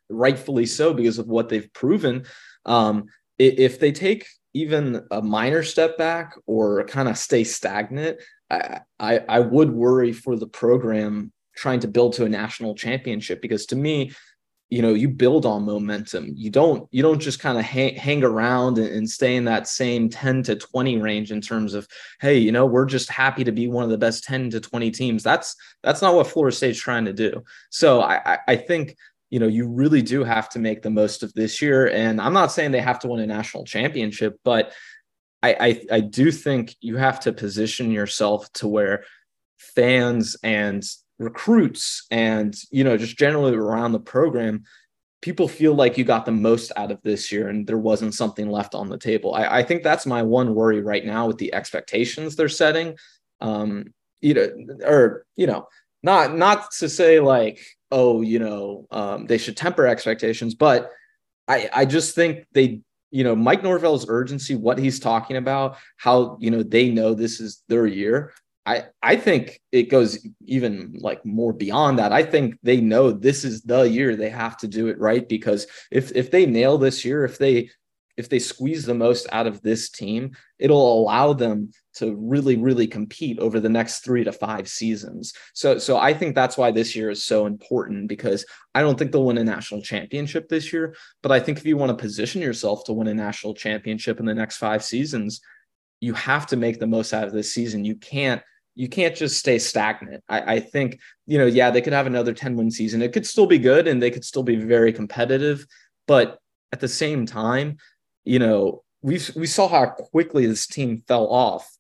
rightfully so because of what they've proven. Um, if they take even a minor step back or kind of stay stagnant, I, I, I would worry for the program trying to build to a national championship because to me, you know, you build on momentum. You don't you don't just kind of hang, hang around and, and stay in that same 10 to 20 range in terms of, hey, you know, we're just happy to be one of the best 10 to 20 teams. That's that's not what Florida State's trying to do. So I, I think you know, you really do have to make the most of this year. And I'm not saying they have to win a national championship, but I, I, I do think you have to position yourself to where fans and recruits and you know just generally around the program people feel like you got the most out of this year and there wasn't something left on the table. I, I think that's my one worry right now with the expectations they're setting. Um, you know, or you know, not not to say like, oh, you know, um, they should temper expectations, but I I just think they you know Mike Norvell's urgency, what he's talking about, how you know they know this is their year. I I think it goes even like more beyond that. I think they know this is the year they have to do it right because if if they nail this year, if they if they squeeze the most out of this team, it'll allow them to really, really compete over the next three to five seasons. So, so I think that's why this year is so important because I don't think they'll win a national championship this year. But I think if you want to position yourself to win a national championship in the next five seasons, you have to make the most out of this season. You can't you can't just stay stagnant. I, I, think, you know, yeah, they could have another 10 win season. It could still be good and they could still be very competitive. But at the same time, you know, we we saw how quickly this team fell off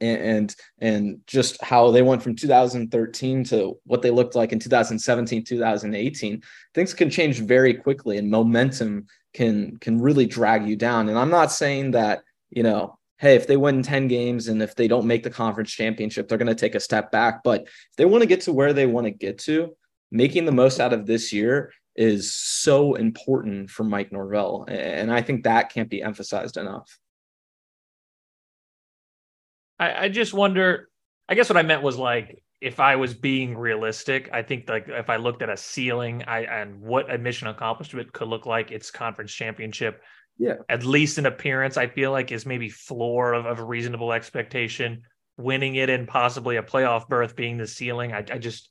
and, and just how they went from 2013 to what they looked like in 2017 2018 things can change very quickly and momentum can can really drag you down and i'm not saying that you know hey, if they win 10 games and if they don't make the conference championship, they're going to take a step back. But if they want to get to where they want to get to, making the most out of this year is so important for Mike Norvell. And I think that can't be emphasized enough. I, I just wonder, I guess what I meant was like, if I was being realistic, I think like if I looked at a ceiling I, and what a mission accomplishment could look like, it's conference championship yeah at least an appearance i feel like is maybe floor of, of a reasonable expectation winning it and possibly a playoff berth being the ceiling i, I just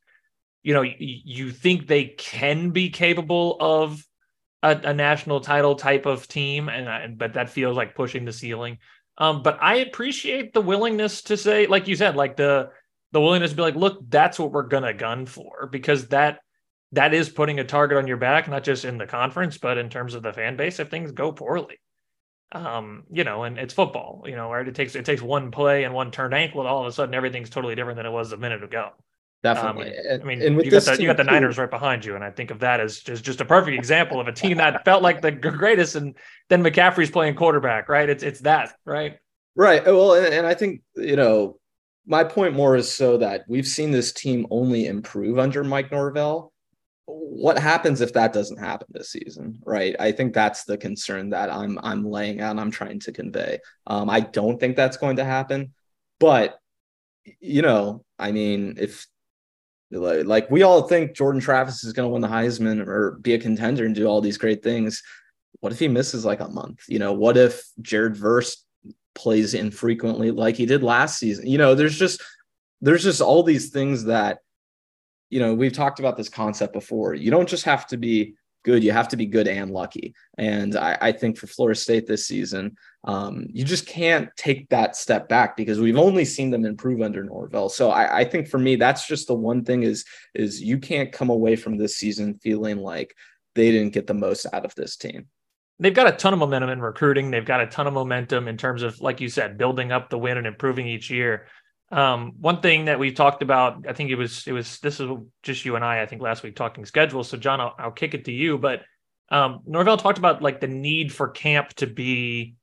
you know you, you think they can be capable of a, a national title type of team and, and but that feels like pushing the ceiling um but i appreciate the willingness to say like you said like the the willingness to be like look that's what we're gonna gun for because that that is putting a target on your back, not just in the conference, but in terms of the fan base if things go poorly. Um, you know, and it's football, you know, right? It takes it takes one play and one turned ankle, and all of a sudden everything's totally different than it was a minute ago. Definitely. Um, I mean, and with you got the, you got the Niners right behind you, and I think of that as just just a perfect example of a team that felt like the greatest, and then McCaffrey's playing quarterback, right? It's it's that, right? Right. Well, and, and I think you know my point more is so that we've seen this team only improve under Mike Norvell what happens if that doesn't happen this season right i think that's the concern that i'm i'm laying out i'm trying to convey um, i don't think that's going to happen but you know i mean if like we all think jordan travis is going to win the heisman or be a contender and do all these great things. What if he misses like a month? You know what if jared verse plays infrequently like he did last season? You know there's just there's just all these things that you know, we've talked about this concept before. You don't just have to be good, you have to be good and lucky. And I, I think for Florida State this season, um, you just can't take that step back because we've only seen them improve under Norvell. So I, I think for me, that's just the one thing is is you can't come away from this season feeling like they didn't get the most out of this team they've got a ton of momentum in recruiting. They've got a ton of momentum in terms of, like you said, building up the win and improving each year. Um, one thing that we've talked about, I think it was it was this is just you and I, I think last week talking schedule. So Jon, I'll, I'll kick it to you. But um, Norvell talked about like the need for camp to be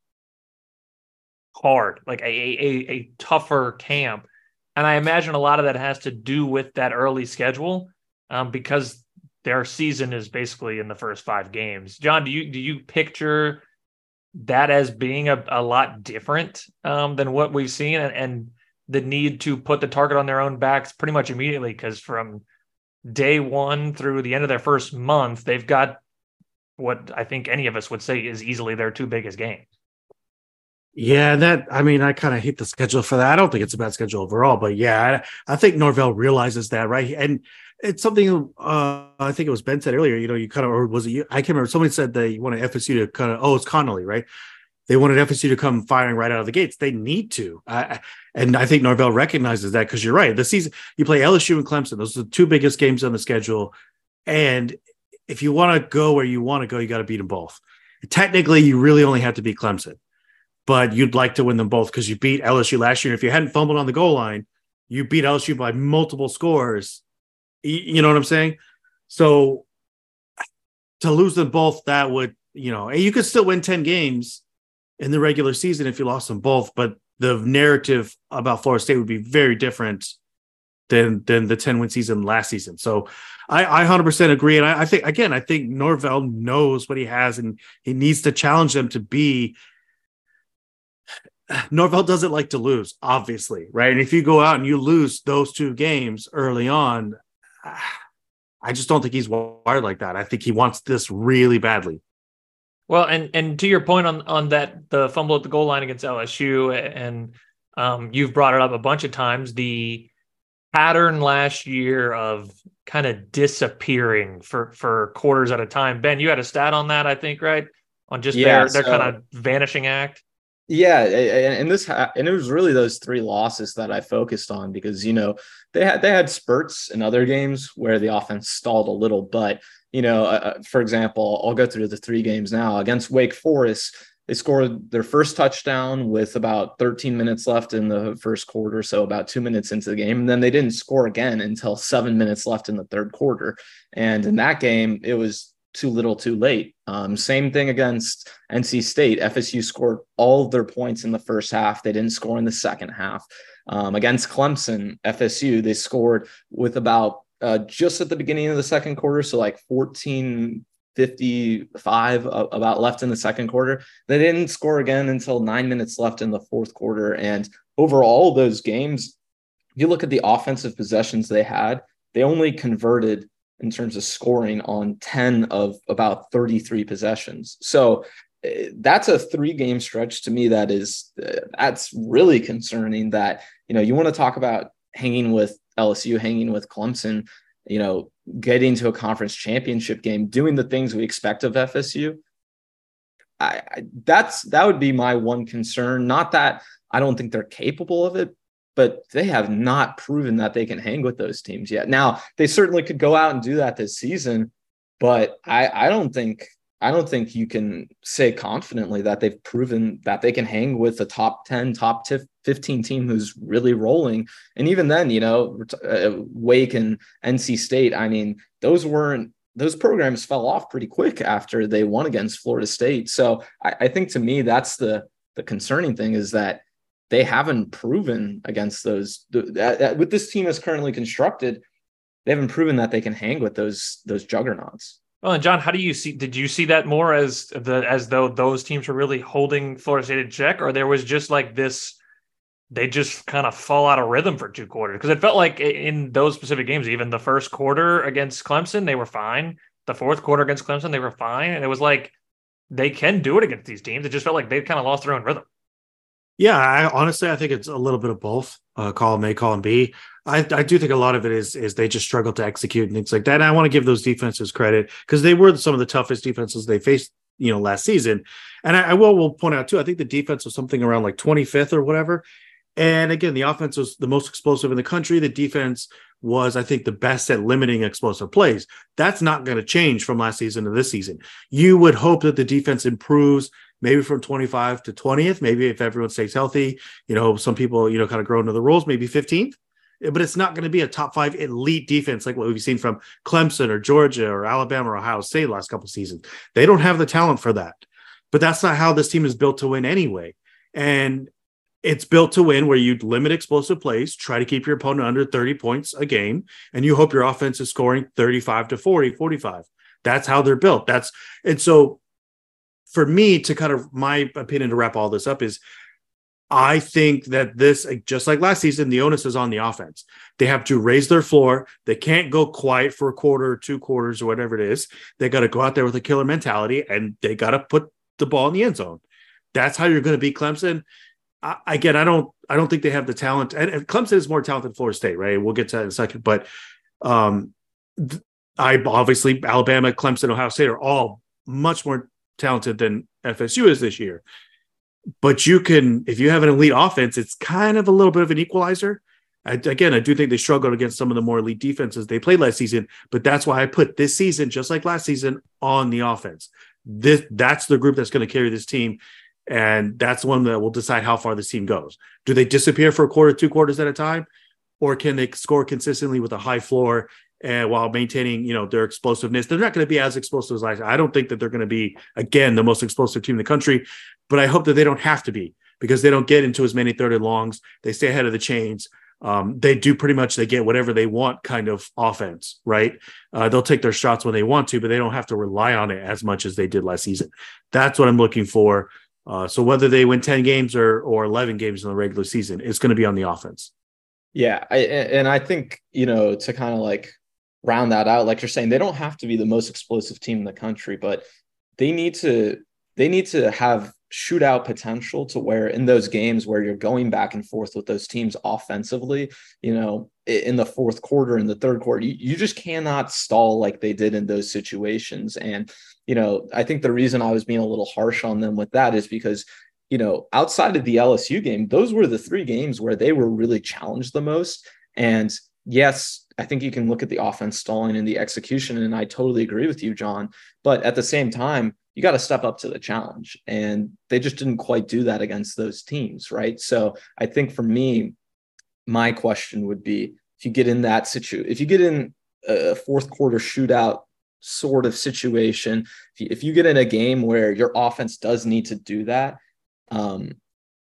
hard, like a, a a tougher camp, and I imagine a lot of that has to do with that early schedule, um, because their season is basically in the first five games. Jon, do you do you picture that as being a, a lot different um, than what we've seen and, and the need to put the target on their own backs pretty much immediately because from day one through the end of their first month, they've got what I think any of us would say is easily their two biggest games. Yeah, that I mean, I kind of hate the schedule for that. I don't think it's a bad schedule overall, but yeah, I, I think Norvell realizes that, right? And it's something uh, I think it was Ben said earlier. You know, you kind of or was it you? I can't remember. Somebody said that you want to FSU to kind of oh, it's Connolly, right? They wanted FSU to come firing right out of the gates. They need to, and I think Norvell recognizes that because you're right. The season you play LSU and Clemson; those are the two biggest games on the schedule. And if you want to go where you want to go, you got to beat them both. Technically, you really only have to beat Clemson, but you'd like to win them both because you beat LSU last year. If you hadn't fumbled on the goal line, you beat LSU by multiple scores. You know what I'm saying? So to lose them both, that would, you know, and you could still win 10 games in the regular season if you lost them both, but the narrative about Florida State would be very different than than the 10 win season last season. So I, I 100% agree. And I, I, think, again, I think Norvell knows what he has and he needs to challenge them to be. Norvell doesn't like to lose, obviously, right? And if you go out and you lose those two games early on, I just don't think he's wired like that. I think he wants this really badly. Well, and and to your point on on that the fumble at the goal line against LSU, and um, you've brought it up a bunch of times. The pattern last year of kind of disappearing for for quarters at a time. Ben, you had a stat on that, I think, right? On just yeah, their so, their kind of vanishing act. Yeah, and this and it was really those three losses that I focused on because you know they had they had spurts in other games where the offense stalled a little, but you know, uh, uh for example, I'll go through the three games now against Wake Forest. They scored their first touchdown with about 13 minutes left in the first quarter, so about two minutes into the game. And then they didn't score again until seven minutes left in the third quarter. And in that game, it was too little, too late. Um, same thing against NC State. FSU scored all their points in the first half. They didn't score in the second half. Um, against Clemson, FSU, they scored with about uh, just at the beginning of the second quarter, so like 14 55 about left in the second quarter. They didn't score again until nine minutes left in the fourth quarter. And overall, those games, you look at the offensive possessions they had, they only converted in terms of scoring on 10 of about 33 possessions. So eh, that's a three game stretch to me that is eh, that's really concerning that you know you want to talk about hanging with LSU hanging with Clemson you know, getting to a conference championship game, doing the things we expect of FSU. I, I, that's that would be my one concern. Not that I don't think they're capable of it, but they have not proven that they can hang with those teams yet. Now they certainly could go out and do that this season, but I, I don't think I don't think you can say confidently that they've proven that they can hang with a top 10, top 15 team who's really rolling. And even then, you know, uh, Wake and NC State, I mean, those weren't, those programs fell off pretty quick after they won against Florida State. So I, I think to me, that's the, the concerning thing is that they haven't proven against those, with this team as currently constructed, they haven't proven that they can hang with those, those juggernauts. Well, and Jon, how do you see? Did you see that more as the as though those teams were really holding Florida State in check, or there was just like this? They just kind of fall out of rhythm for two quarters because it felt like in those specific games, even the first quarter against Clemson, they were fine. The fourth quarter against Clemson, they were fine, and it was like they can do it against these teams. It just felt like they kind of lost their own rhythm. Yeah, I honestly I think it's a little bit of both. Uh, column A, column B. I, I do think a lot of it is is they just struggle to execute and things like that. And I want to give those defenses credit because they were some of the toughest defenses they faced, you know, last season. And I, I will will point out too. I think the defense was something around like 25th or whatever. And again, the offense was the most explosive in the country. The defense was, I think, the best at limiting explosive plays. That's not going to change from last season to this season. You would hope that the defense improves maybe from 25 to 20th, maybe if everyone stays healthy, you know, some people, you know, kind of grow into the roles, maybe 15th, but it's not going to be a top five elite defense like what we've seen from Clemson or Georgia or Alabama or Ohio State last couple seasons. They don't have the talent for that, but that's not how this team is built to win anyway. And it's built to win where you limit explosive plays, try to keep your opponent under 30 points a game, and you hope your offense is scoring 35 to 40, 45. That's how they're built. That's and so for me to kind of my opinion to wrap all this up is I think that this, just like last season, the onus is on the offense. They have to raise their floor. They can't go quiet for a quarter or two quarters or whatever it is. They got to go out there with a killer mentality and they got to put the ball in the end zone. That's how you're going to beat Clemson. I, again, I don't, I don't think they have the talent. And, and Clemson is more talented than Florida State, right? We'll get to that in a second. But um, I obviously Alabama, Clemson, Ohio State are all much more talented than FSU is this year. But you can, if you have an elite offense, it's kind of a little bit of an equalizer. I, again, I do think they struggled against some of the more elite defenses they played last season, but that's why I put this season, just like last season, on the offense. This that's the group that's going to carry this team, and that's the one that will decide how far this team goes. Do they disappear for a quarter, two quarters at a time? or can they score consistently with a high floor and while maintaining, you know, their explosiveness? They're not going to be as explosive as last. I don't think that they're going to be again the most explosive team in the country, but I hope that they don't have to be because they don't get into as many third and longs. They stay ahead of the chains. Um, they do pretty much they get whatever they want kind of offense, right? Uh, they'll take their shots when they want to, but they don't have to rely on it as much as they did last season. That's what I'm looking for. Uh, so whether they win 10 games or or 11 games in the regular season, it's going to be on the offense. Yeah, I, and I think you know to kind of like round that out, like you're saying, they don't have to be the most explosive team in the country, but they need to they need to have shootout potential to where in those games where you're going back and forth with those teams offensively, you know, in the fourth quarter, in the third quarter, you, you just cannot stall like they did in those situations. And, you know, I think the reason I was being a little harsh on them with that is because you know, outside of the LSU game, those were the three games where they were really challenged the most. And yes, I think you can look at the offense stalling and the execution, and I totally agree with you, Jon. But at the same time, you got to step up to the challenge. And they just didn't quite do that against those teams, right? So I think for me, my question would be if you get in that situation, if you get in a fourth quarter shootout sort of situation, if you, if you get in a game where your offense does need to do that, um,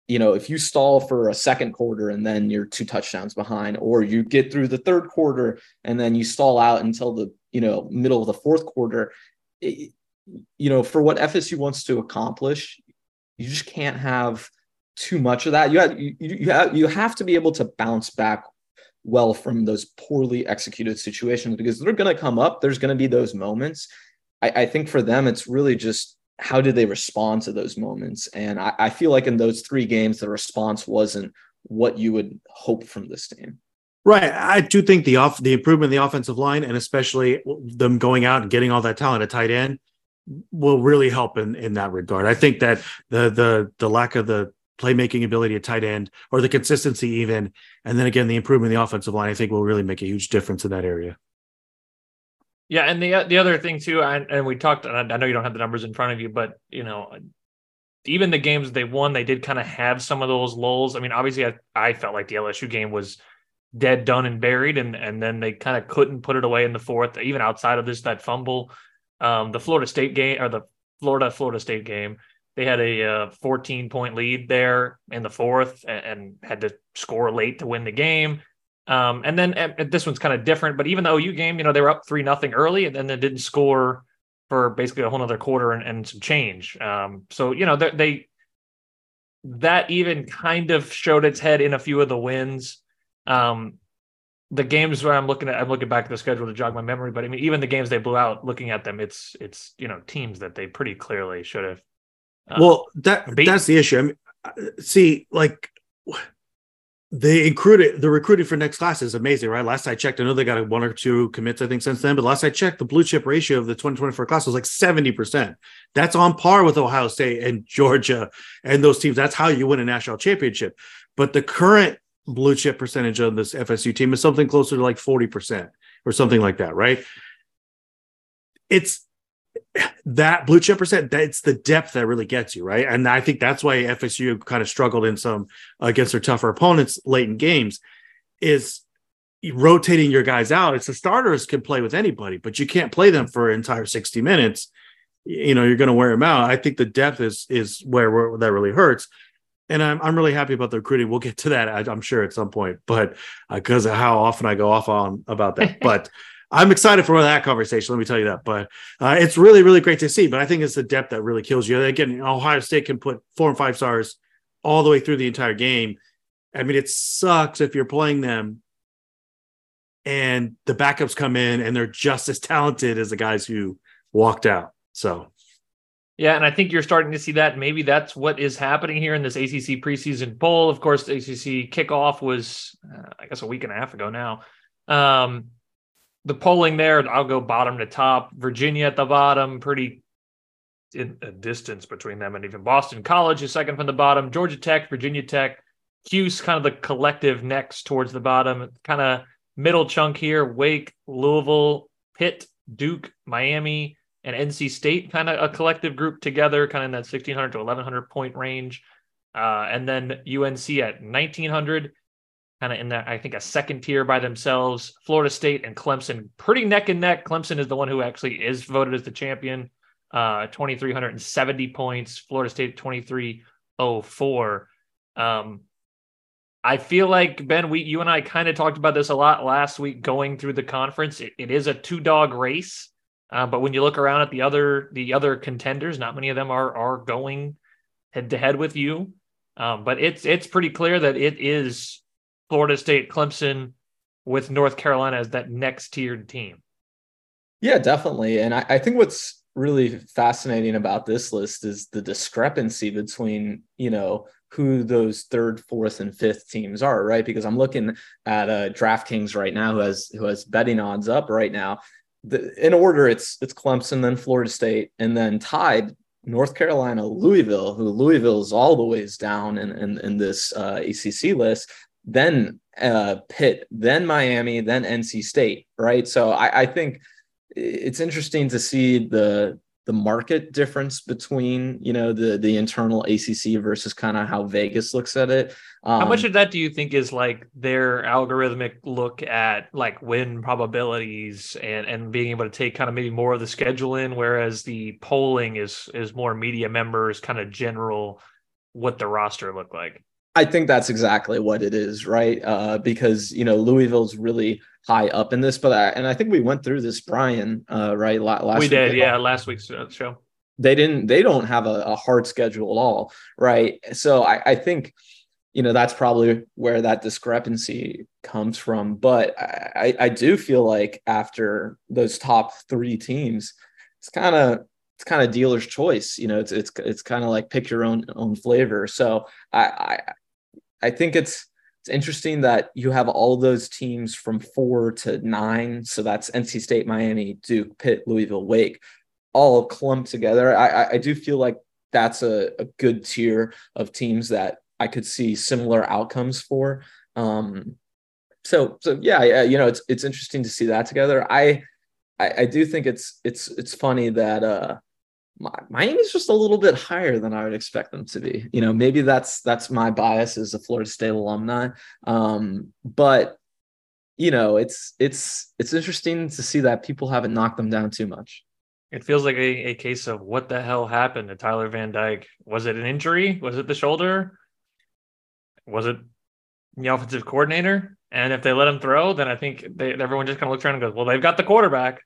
you know, if you stall for a second quarter and then you're two touchdowns behind, or you get through the third quarter and then you stall out until the you know middle of the fourth quarter, it, you know, for what FSU wants to accomplish, you just can't have too much of that. You have you, you have you have to be able to bounce back well from those poorly executed situations because they're going to come up. There's going to be those moments. I, I think for them, it's really just how did they respond to those moments? And I, I, feel like in those three games, the response wasn't what you would hope from this team. Right. I do think the off the improvement in the offensive line and especially them going out and getting all that talent at tight end will really help in, in that regard. I think that the the the lack of the playmaking ability at tight end or the consistency even, and then again the improvement in the offensive line, I think will really make a huge difference in that area. Yeah, and the the other thing too, and, and we talked. And I know you don't have the numbers in front of you, but you know, even the games they won, they did kind of have some of those lulls. I mean, obviously, I, I felt like the LSU game was dead, done, and buried, and and then they kind of couldn't put it away in the fourth, even outside of this that fumble. Um, the Florida State game or the Florida Florida State game, they had a uh, 14 point lead there in the fourth and, and had to score late to win the game. Um, and then and this one's kind of different, but even the OU game, you know, they were up three nothing early, and then they didn't score for basically a whole other quarter and, and some change. Um, so you know they, they that even kind of showed its head in a few of the wins. Um, the games where I'm looking at, I'm looking back at the schedule to jog my memory, but I mean, even the games they blew out, looking at them, it's it's you know teams that they pretty clearly should have. Uh, well, that that's the issue. I mean, uh, see, like they recruited the recruiting for next class is amazing, right? Last I checked, I know they got one or two commits, I think, since then. But last I checked, the blue chip ratio of the 2024 class was like 70%. That's on par with Ohio State and Georgia and those teams. That's how you win a national championship. But the current blue chip percentage of this FSU team is something closer to like 40% or something like that, right? It's that blue chip percent, that's the depth that really gets you, right? And I think that's why FSU kind of struggled in some against their tougher opponents late in games, is rotating your guys out. It's the starters can play with anybody, but you can't play them for an entire 60 minutes. You know, you're going to wear them out. I think the depth is is where, where that really hurts. And I'm I'm really happy about the recruiting. We'll get to that, I, am sure, at some point, but because uh, of how often I go off on about that. But I'm excited for that conversation. Let me tell you that. But uh, it's really, really great to see. But I think it's the depth that really kills you. Again, Ohio State can put four and five stars all the way through the entire game. I mean, it sucks if you're playing them and the backups come in and they're just as talented as the guys who walked out. So, yeah, and I think you're starting to see that. Maybe that's what is happening here in this ACC preseason poll. Of course, the ACC kickoff was, uh, I guess, a week and a half ago now. Um, the polling there, I'll go bottom to top. Virginia at the bottom, pretty in a distance between them and even Boston College is second from the bottom. Georgia Tech, Virginia Tech, Cuse kind of the collective next towards the bottom. Kind of middle chunk here. Wake, Louisville, Pitt, Duke, Miami, and NC State, kind of a collective group together, kind of in that 1600 to 1100 point range. Uh, and then UNC at 1900. Kind of in that, I think, a second tier by themselves. Florida State and Clemson, pretty neck and neck. Clemson is the one who actually is voted as the champion, uh, 2,370 points. Florida State, 2,304. Um, I feel like Ben, we you and I kind of talked about this a lot last week going through the conference. it, it is a two dog race, uh, but when you look around at the other the other contenders, not many of them are are going head to head with you. Um, but it's it's pretty clear that it is Florida State, Clemson, with North Carolina as that next tiered team. Yeah, definitely. And I, I think what's really fascinating about this list is the discrepancy between you know who those third, fourth, and fifth teams are, right? Because I'm looking at uh, DraftKings right now, who has who has betting odds up right now. The, in order, it's it's Clemson, then Florida State, and then tied North Carolina, Louisville, who Louisville is all the ways down in in, in this uh, ACC list. Then uh, Pitt, then Miami, then NC State, right? So I, I think it's interesting to see the the market difference between you know the the internal ACC versus kind of how Vegas looks at it. Um, how much um, of that do you think is like their algorithmic look at like win probabilities and and being able to take kind of maybe more of the schedule in, whereas the polling is is more media members, kind of general what the roster look like? I think that's exactly what it is, right? Uh, because you know Louisville's really high up in this, but I, and I think we went through this, Brian, uh, right? Last we did, yeah, last week's uh, show. They didn't. They don't have a, a hard schedule at all, right? So I, I, think, you know, that's probably where that discrepancy comes from. But I, I do feel like after those top three teams, it's kind of it's kind of dealer's choice. You know, it's it's it's kind of like pick your own own flavor. So I I, I think it's it's interesting that you have all those teams from four to nine. So that's NC State, Miami, Duke, Pitt, Louisville, Wake, all clumped together. I, I do feel like that's a, a good tier of teams that I could see similar outcomes for. Um, so so yeah, you know, it's it's interesting to see that together. I I, I do think it's it's it's funny that uh Miami's just a little bit higher than I would expect them to be. You know, maybe that's that's my bias as a Florida State alumni. Um, but you know, it's it's it's interesting to see that people haven't knocked them down too much. It feels like a, a case of what the hell happened to Tyler Van Dyke. Was it an injury? Was it the shoulder? Was it the offensive coordinator? And if they let him throw, then I think they, everyone just kind of looks around and goes, "Well, they've got the quarterback."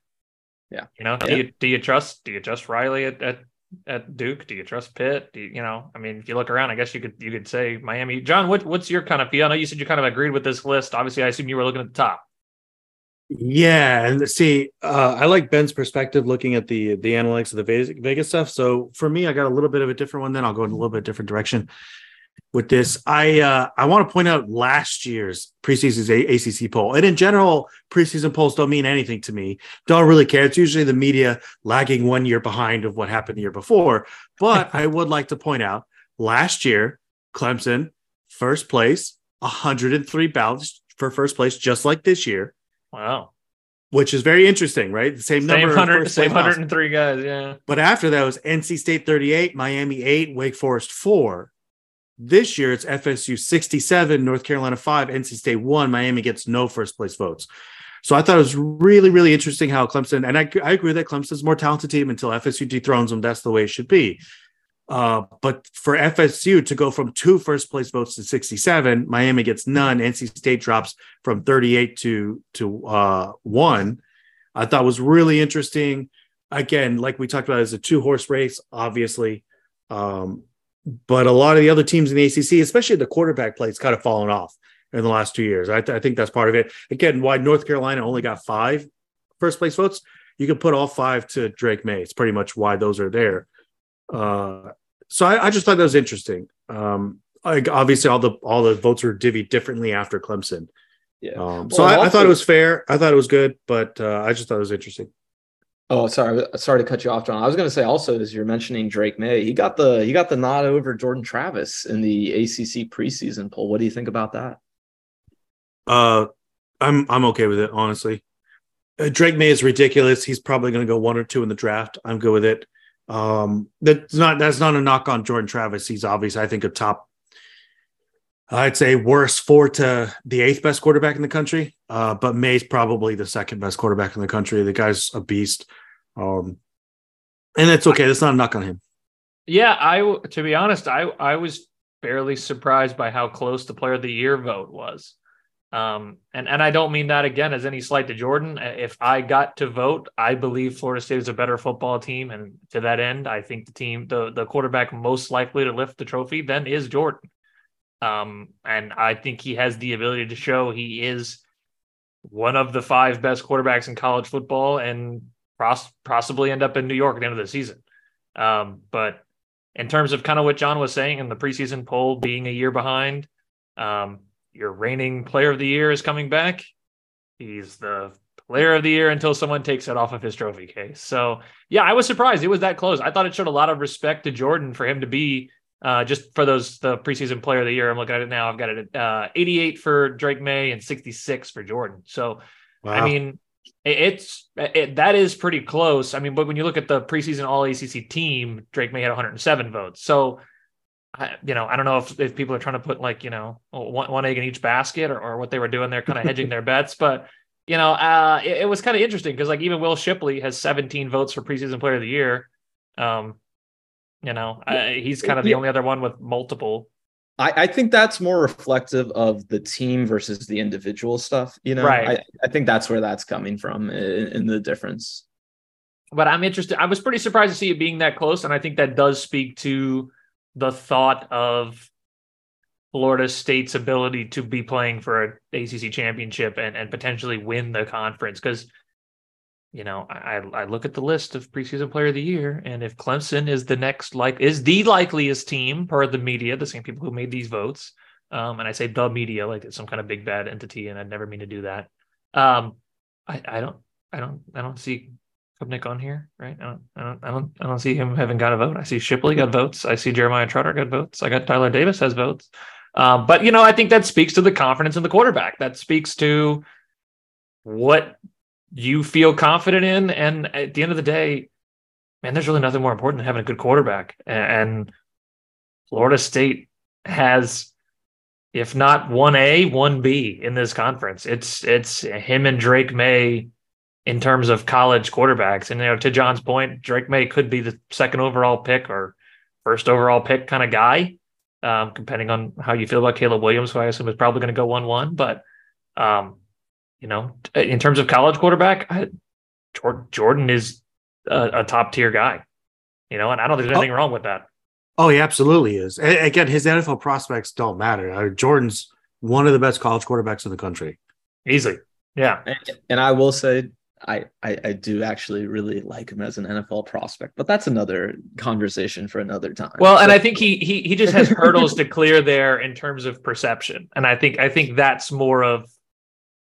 Yeah. You know, do yeah. you do you trust do you trust Riley at, at at Duke? Do you trust Pitt? Do you, you know? I mean, if you look around, I guess you could you could say Miami. Jon, what what's your kind of feel? I know you said you kind of agreed with this list. Obviously, I assume you were looking at the top. Yeah, and see, uh, I like Ben's perspective looking at the the analytics of the Vegas, Vegas stuff. So for me, I got a little bit of a different one. Then I'll go in a little bit different direction with this. I uh, I want to point out last year's preseason ACC poll, and in general, preseason polls don't mean anything to me. Don't really care. It's usually the media lagging one year behind of what happened the year before. But I would like to point out last year, Clemson first place, 103 ballots for first place, just like this year. Wow. Which is very interesting, right? The same, same number, same 103 guys, yeah. But after that was NC State 38, Miami 8, Wake Forest 4. This year it's FSU 67, North Carolina 5, NC State 1. Miami gets no first place votes. So I thought it was really, really interesting how Clemson, and I, I agree that Clemson's more talented team until FSU dethrones them. That's the way it should be. Uh, but for FSU to go from two first place votes to 67, Miami gets none. NC State drops from 38 to to uh, one. I thought was really interesting. Again, like we talked about, it's a two horse race, obviously. Um, but a lot of the other teams in the ACC, especially the quarterback play, it's kind of fallen off in the last two years. I, th- I, think that's part of it. Again, why North Carolina only got five first place votes, you can put all five to Drake Maye. It's pretty much why those are there. Uh, so I, I, just thought that was interesting. Um, like obviously, all the all the votes were divvied differently after Clemson. Yeah. Um, so I, also, I, thought it was fair. I thought it was good, but uh, I just thought it was interesting. Oh, sorry, sorry to cut you off, Jon. I was going to say also, as you're mentioning Drake Maye, he got the he got the nod over Jordan Travis in the ACC preseason poll. What do you think about that? Uh, I'm I'm okay with it, honestly. Uh, Drake Maye is ridiculous. He's probably going to go one or two in the draft. I'm good with it. Um, that's not that's not a knock on Jordan Travis. He's obviously, I think, a top I'd say worse four to the eighth best quarterback in the country. Uh, but Maye's probably the second best quarterback in the country. The guy's a beast. Um, and that's okay. That's not a knock on him. Yeah, I to be honest, I I was fairly surprised by how close the player of the year vote was. Um, and and I don't mean that again as any slight to Jordan. If I got to vote, I believe Florida State is a better football team, and to that end, I think the team, the the quarterback most likely to lift the trophy, then is Jordan. Um, and I think he has the ability to show he is one of the five best quarterbacks in college football, and pos- possibly end up in New York at the end of the season. Um, but in terms of kind of what Jon was saying in the preseason poll being a year behind, um, your reigning player of the year is coming back. He's the player of the year until someone takes it off of his trophy case. So yeah, I was surprised it was that close. I thought it showed a lot of respect to Jordan for him to be uh, just for those the preseason player of the year. I'm looking at it now. I've got it at uh, 88 for Drake Maye and 66 for Jordan. So wow. I mean, it's it, that is pretty close. I mean, but when you look at the preseason All ACC team, Drake Maye had 107 votes. So I, you know, I don't know if, if people are trying to put like, you know, one, one egg in each basket or, or what they were doing. They're kind of hedging their bets, but you know, uh, it, it was kind of interesting because like even Will Shipley has 17 votes for preseason player of the year. Um, you know, he's kind of the yeah. only other one with multiple. I, I, think that's more reflective of the team versus the individual stuff. You know, right. I, I think that's where that's coming from in, in the difference. But I'm interested. I was pretty surprised to see it being that close, and I think that does speak to the thought of Florida State's ability to be playing for an ACC championship and, and potentially win the conference. Because, you know, I, I look at the list of preseason player of the year, and if Clemson is the next, like, is the likeliest team per the media, the same people who made these votes, um, and I say the media like it's some kind of big bad entity, and I'd never mean to do that. Um, I, I don't, I don't, I don't see Nick on here, right? I don't, I don't, I don't, I don't see him having got a vote. I see Shipley got votes. I see Jeremiah Trotter got votes. I got Tyler Davis has votes. Um, but you know, I think that speaks to the confidence in the quarterback. That speaks to what you feel confident in. And at the end of the day, man, there's really nothing more important than having a good quarterback. And Florida State has, if not one A, one B in this conference. It's it's him and Drake Maye in terms of college quarterbacks. And you know, to Jon's point, Drake Maye could be the second overall pick or first overall pick kind of guy, um, depending on how you feel about Caleb Williams, who I assume is probably going to go one one. But um, you know, in terms of college quarterback, I, Jordan is a, a top tier guy. You know, and I don't think there's anything oh. wrong with that. Oh, he absolutely is. again, his NFL prospects don't matter. Jordan's one of the best college quarterbacks in the country. Easily. Yeah. And I will say I, I, I do actually really like him as an NFL prospect, but that's another conversation for another time. Well, so. and I think he he he just has hurdles to clear there in terms of perception, and I think I think that's more of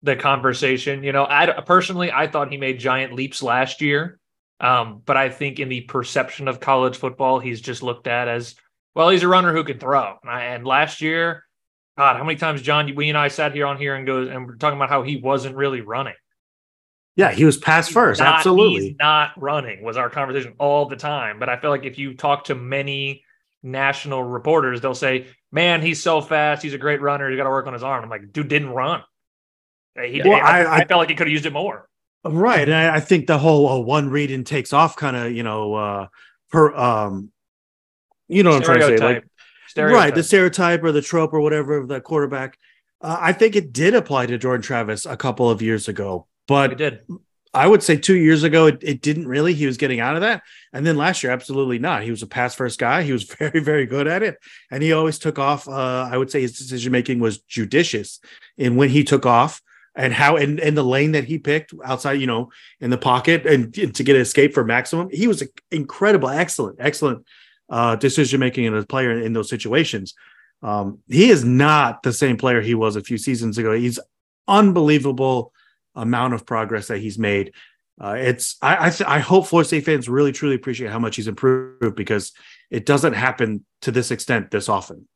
the conversation. You know, I personally I thought he made giant leaps last year, um, but I think in the perception of college football, he's just looked at as well. He's a runner who can throw, and last year, God, how many times Jon we and I sat here on here and goes and we're talking about how he wasn't really running yeah, he was pass first. Not, absolutely. He's not running was our conversation all the time. But I feel like if you talk to many national reporters, they'll say, "Man, he's so fast. He's a great runner. You got to work on his arm." I'm like, "Dude, didn't run. He, well, I, I, I, felt like he could have used it more." Right, and I, I think the whole uh, one read and takes off kind of you know uh, per um, you know what I'm trying to say, like right, the stereotype or the trope or whatever of the quarterback. Uh, I think it did apply to Jordan Travis a couple of years ago, but it did. I would say two years ago, it, it didn't really. He was getting out of that. And then last year, absolutely not. He was a pass first guy. He was very, very good at it. And he always took off. Uh, I would say his decision making was judicious in when he took off and how, and, in the lane that he picked outside, you know, in the pocket and, and to get an escape for maximum. He was incredible, excellent, excellent uh, decision making as a player in, in those situations. Um, he is not the same player he was a few seasons ago. He's unbelievable amount of progress that he's made. Uh, it's I I, th- I, hope Florida State fans really truly appreciate how much he's improved because it doesn't happen to this extent this often.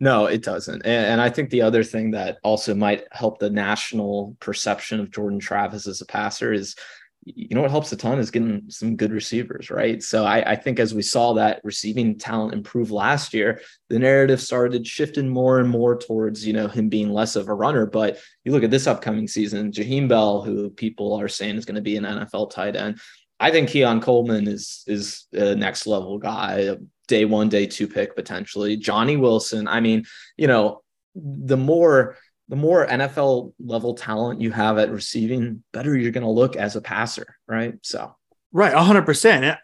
No, it doesn't. And, and, I think the other thing that also might help the national perception of Jordan Travis as a passer is you know what helps a ton is getting some good receivers, right? So I, I, think as we saw that receiving talent improve last year, the narrative started shifting more and more towards you know him being less of a runner. But you look at this upcoming season, Jaheim Bell, who people are saying is going to be an NFL tight end. I think Keon Coleman is is a next level guy, day one, day two pick potentially. Johnny Wilson. I mean, you know, the more the more NFL level talent you have at receiving, better you're going to look as a passer, right? So, right, 100%.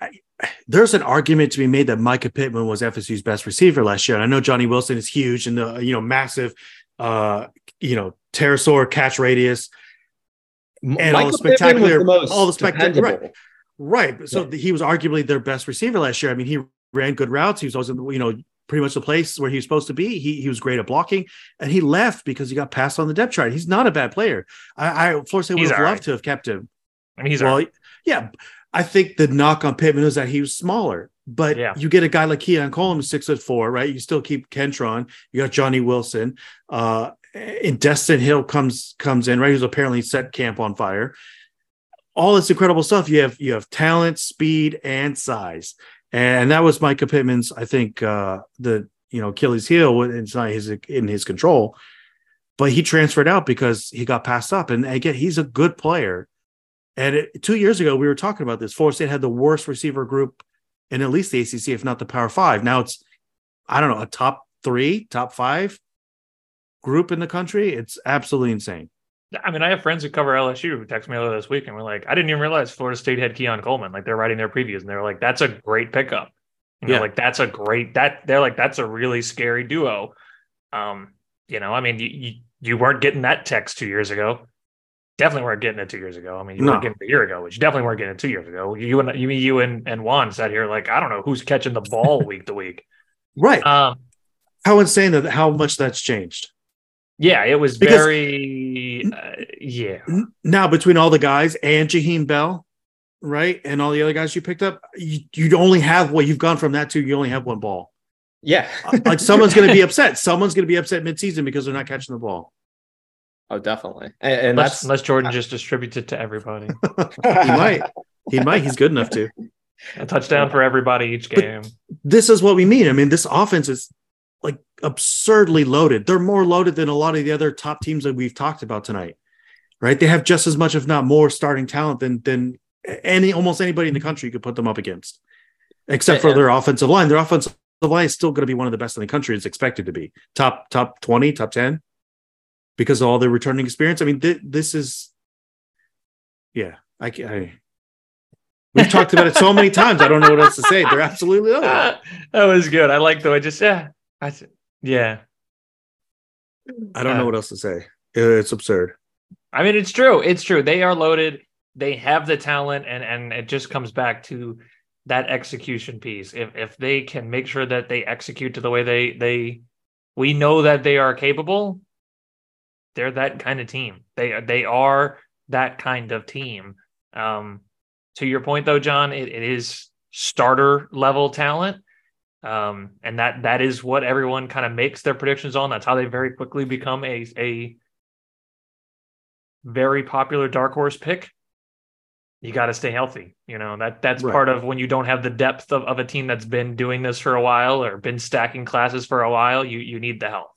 There's an argument to be made that Mycah Pittman was FSU's best receiver last year. And I know Johnny Wilson is huge and the, you know, massive, uh, you know, pterosaur catch radius and Micah all the spectacular, the all the spectacular, right. Right. So yeah. he was arguably their best receiver last year. I mean, he ran good routes. He was always, you know, pretty much the place where he was supposed to be. He he was great at blocking, and he left because he got passed on the depth chart. He's not a bad player. I, I State would have loved right. to have kept him. I mean, he's well, right. yeah. I think the knock on Pittman is that he was smaller, but yeah. you get a guy like Keon Coleman, six foot four, right? You still keep Kentron. You got Johnny Wilson. Uh, and Destyn Hill comes comes in, right? Who's apparently set camp on fire. All this incredible stuff. You have you have talent, speed, and size and that was Mycah Pittman's. I think uh, the you know Achilles heel. It's not his in his control, but he transferred out because he got passed up. And again, he's a good player. And it, two years ago, we were talking about this. Florida State had the worst receiver group in at least the ACC, if not the Power Five. Now it's I don't know a top three, top five group in the country. It's absolutely insane. I mean, I have friends who cover LSU who text me earlier this week and we're like, I didn't even realize Florida State had Keon Coleman. Like they're writing their previews and they're like, that's a great pickup. You know, yeah. like that's a great that they're like, that's a really scary duo. Um, you know, I mean, you, you, you weren't getting that text two years ago. Definitely weren't getting it two years ago. I mean, you no. weren't getting it a year ago, which you definitely weren't getting it two years ago. You and you, you and, and Juan sat here like, I don't know who's catching the ball week to week. Right. Um, how insane that how much that's changed. Yeah, it was because very yeah. Now between all the guys and Jaheim Bell, right, and all the other guys you picked up, you, you only have what well, you've gone from that to you only have one ball. Yeah, uh, like someone's going to be upset. Someone's going to be upset midseason because they're not catching the ball. Oh, definitely. And, and unless, that's unless Jordan just distributes it to everybody. he might. He might. He's good enough to. A touchdown for everybody each game. But this is what we mean. I mean, this offense is like absurdly loaded. They're more loaded than a lot of the other top teams that we've talked about tonight. Right? They have just as much, if not more, starting talent than than any almost anybody in the country could put them up against, except for their offensive line. Their offensive line is still going to be one of the best in the country. It's expected to be top top twenty, top ten, because of all their returning experience. I mean, th- this is, yeah, I, I We've talked about it so many times. I don't know what else to say. They're absolutely that was good. I like the way just yeah. I yeah. I don't uh, know what else to say. It's absurd. I mean, it's true. It's true. They are loaded. They have the talent, and and it just comes back to that execution piece. If if they can make sure that they execute to the way they they we know that they are capable, they're that kind of team. They they are that kind of team. Um, to your point though, Jon, it, it is starter level talent. Um, and that that is what everyone kind of makes their predictions on. That's how they very quickly become a a very popular dark horse pick. You got to stay healthy. You know that that's right. part of when you don't have the depth of, of a team that's been doing this for a while or been stacking classes for a while. You you need the help.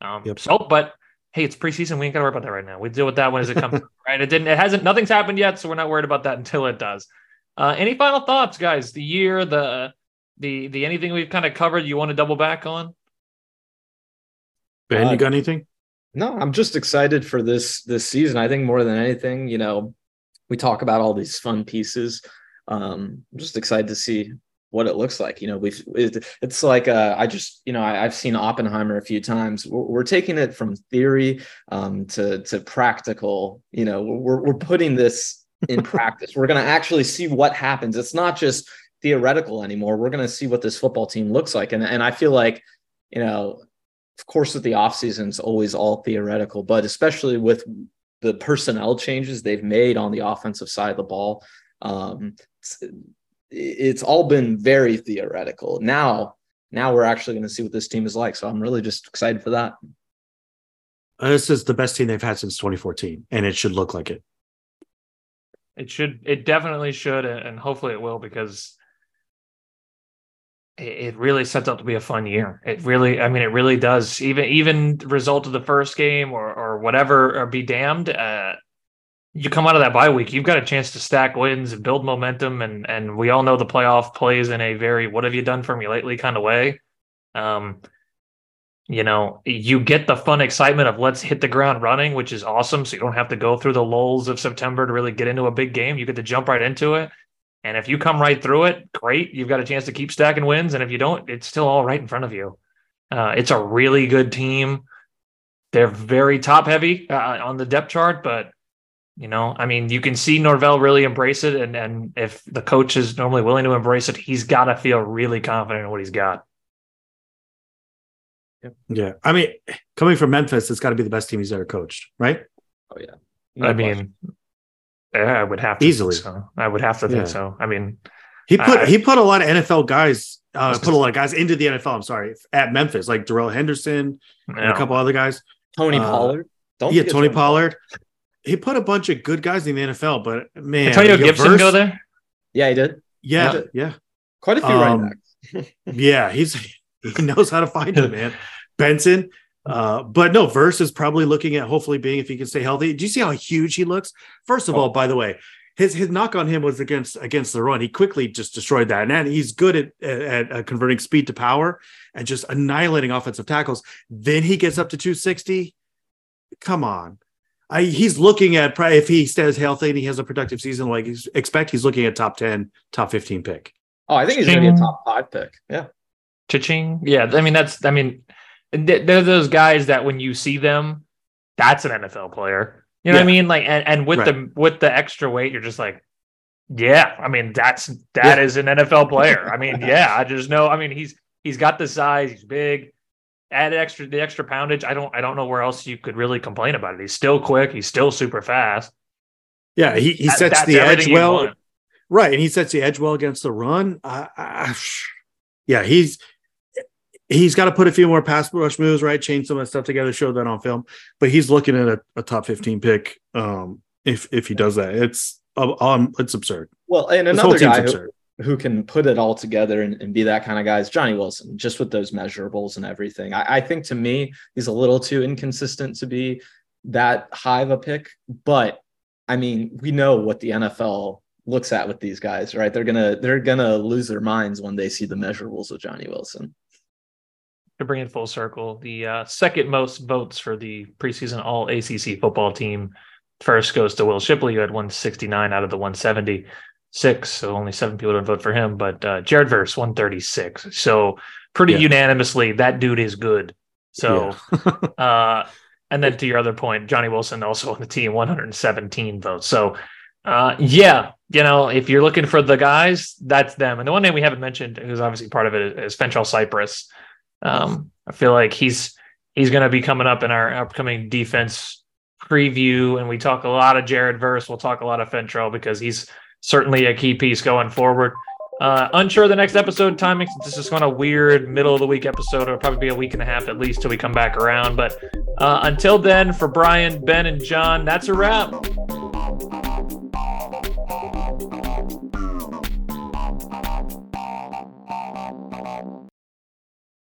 Um, yep. So, but hey, it's preseason. We ain't got to worry about that right now. We deal with that when as it comes. right? It didn't. It hasn't. Nothing's happened yet, so we're not worried about that until it does. Uh, any final thoughts, guys? The year, the the the anything we've kind of covered you want to double back on? Ben, uh, you got anything? No, I'm just excited for this this season. I think more than anything, you know, we talk about all these fun pieces. Um, I'm just excited to see what it looks like. You know, we've it, it's like uh, I just you know I, have seen Oppenheimer a few times. We're, we're taking it from theory um, to to practical. You know, we're we're putting this in practice. We're going to actually see what happens. It's not just theoretical anymore. We're going to see what this football team looks like. And, and I feel like, you know, of course, with the offseason, it's always all theoretical, but especially with the personnel changes they've made on the offensive side of the ball, um, it's, it's all been very theoretical. Now, now we're actually going to see what this team is like. So I'm really just excited for that. Uh, this is the best team they've had since 2014, and it should look like it. It should. It definitely should, and hopefully it will because it really sets up to be a fun year. It really, I mean, it really does. Even even result of the first game or or whatever, or be damned. Uh, you come out of that bye week, you've got a chance to stack wins and build momentum, and and we all know the playoff plays in a very "what have you done for me lately" kind of way. Um, you know, you get the fun excitement of let's hit the ground running, which is awesome. So you don't have to go through the lulls of September to really get into a big game. You get to jump right into it. And if you come right through it, great. You've got a chance to keep stacking wins. And if you don't, it's still all right in front of you. Uh, it's a really good team. They're very top heavy uh, on the depth chart, but you know, I mean, you can see Norvell really embrace it, and and if the coach is normally willing to embrace it, he's got to feel really confident in what he's got. Yeah, I mean, coming from Memphis, it's got to be the best team he's ever coached, right? Oh yeah, no I mean, yeah, I would have to easily. so. I would have to think yeah. so. I mean, he put I, he put a lot of NFL guys, uh, put a lot of guys into the NFL. I'm sorry, at Memphis, like Darrell Henderson and a couple other guys. Tony uh, Pollard. Don't yeah, Tony, Tony Pollard. He put a bunch of good guys in the NFL, but man, Antonio Gibson verse, go there. Yeah, he did. Yeah, yeah, yeah. quite a few um, running backs. yeah, he's he knows how to find them, man. Benson. Uh, but no, Verse is probably looking at hopefully being if he can stay healthy. Do you see how huge he looks? First of oh. all, by the way, his his knock on him was against against the run. He quickly just destroyed that, and he's good at, at, at uh, converting speed to power and just annihilating offensive tackles. Then he gets up to 260. Come on, I, he's looking at if he stays healthy and he has a productive season like expect. He's looking at top 10, top 15 pick. Oh, I think he's going to be a top five pick. Yeah. Cha-ching. Yeah. I mean, that's, I mean, they're those guys that when you see them, that's an NFL player. You know yeah. what I mean? Like, and, and with right. the with the extra weight, you're just like, yeah. I mean, that's that yeah. is an NFL player. I mean, yeah. I just know. I mean, he's he's got the size. He's big. Add extra the extra poundage. I don't I don't know where else you could really complain about it. He's still quick. He's still super fast. Yeah, he he sets the edge well. Right, and he sets the edge well against the run. Uh, uh, yeah, he's he's got to put a few more pass rush moves, right? Change some of that stuff together, show that on film. But he's looking at a, a top 15 pick. Um, if if he does that, it's um, it's absurd. Well, and another guy who, who, can put it all together and, and, be that kind of guy is Johnny Wilson, just with those measurables and everything. I, I think to me, he's a little too inconsistent to be that high of a pick. But I mean, we know what the NFL looks at with these guys, right? They're gonna they're gonna lose their minds when they see the measurables of Johnny Wilson to bring it full circle, the uh, second most votes for the preseason All ACC football team first goes to Will Shipley, who had 169 out of the 176. So only seven people would vote for him, but uh, Jared Verse 136. So pretty yeah. unanimously, that dude is good. So, yeah. uh, and then to your other point, Johnny Wilson also on the team, 117 votes. So, uh, yeah, you know, if you're looking for the guys, that's them. And the one name we haven't mentioned, who's obviously part of it, is Fentrell Cypress. Um, I feel like he's he's going to be coming up in our upcoming defense preview, and we talk a lot of Jared Verse. We'll talk a lot of Fentrell because he's certainly a key piece going forward. Uh, unsure the next episode timing since this is kind of weird middle of the week episode. It'll probably be a week and a half at least till we come back around. But uh, until then, for Brian, Ben, and Jon, that's a wrap.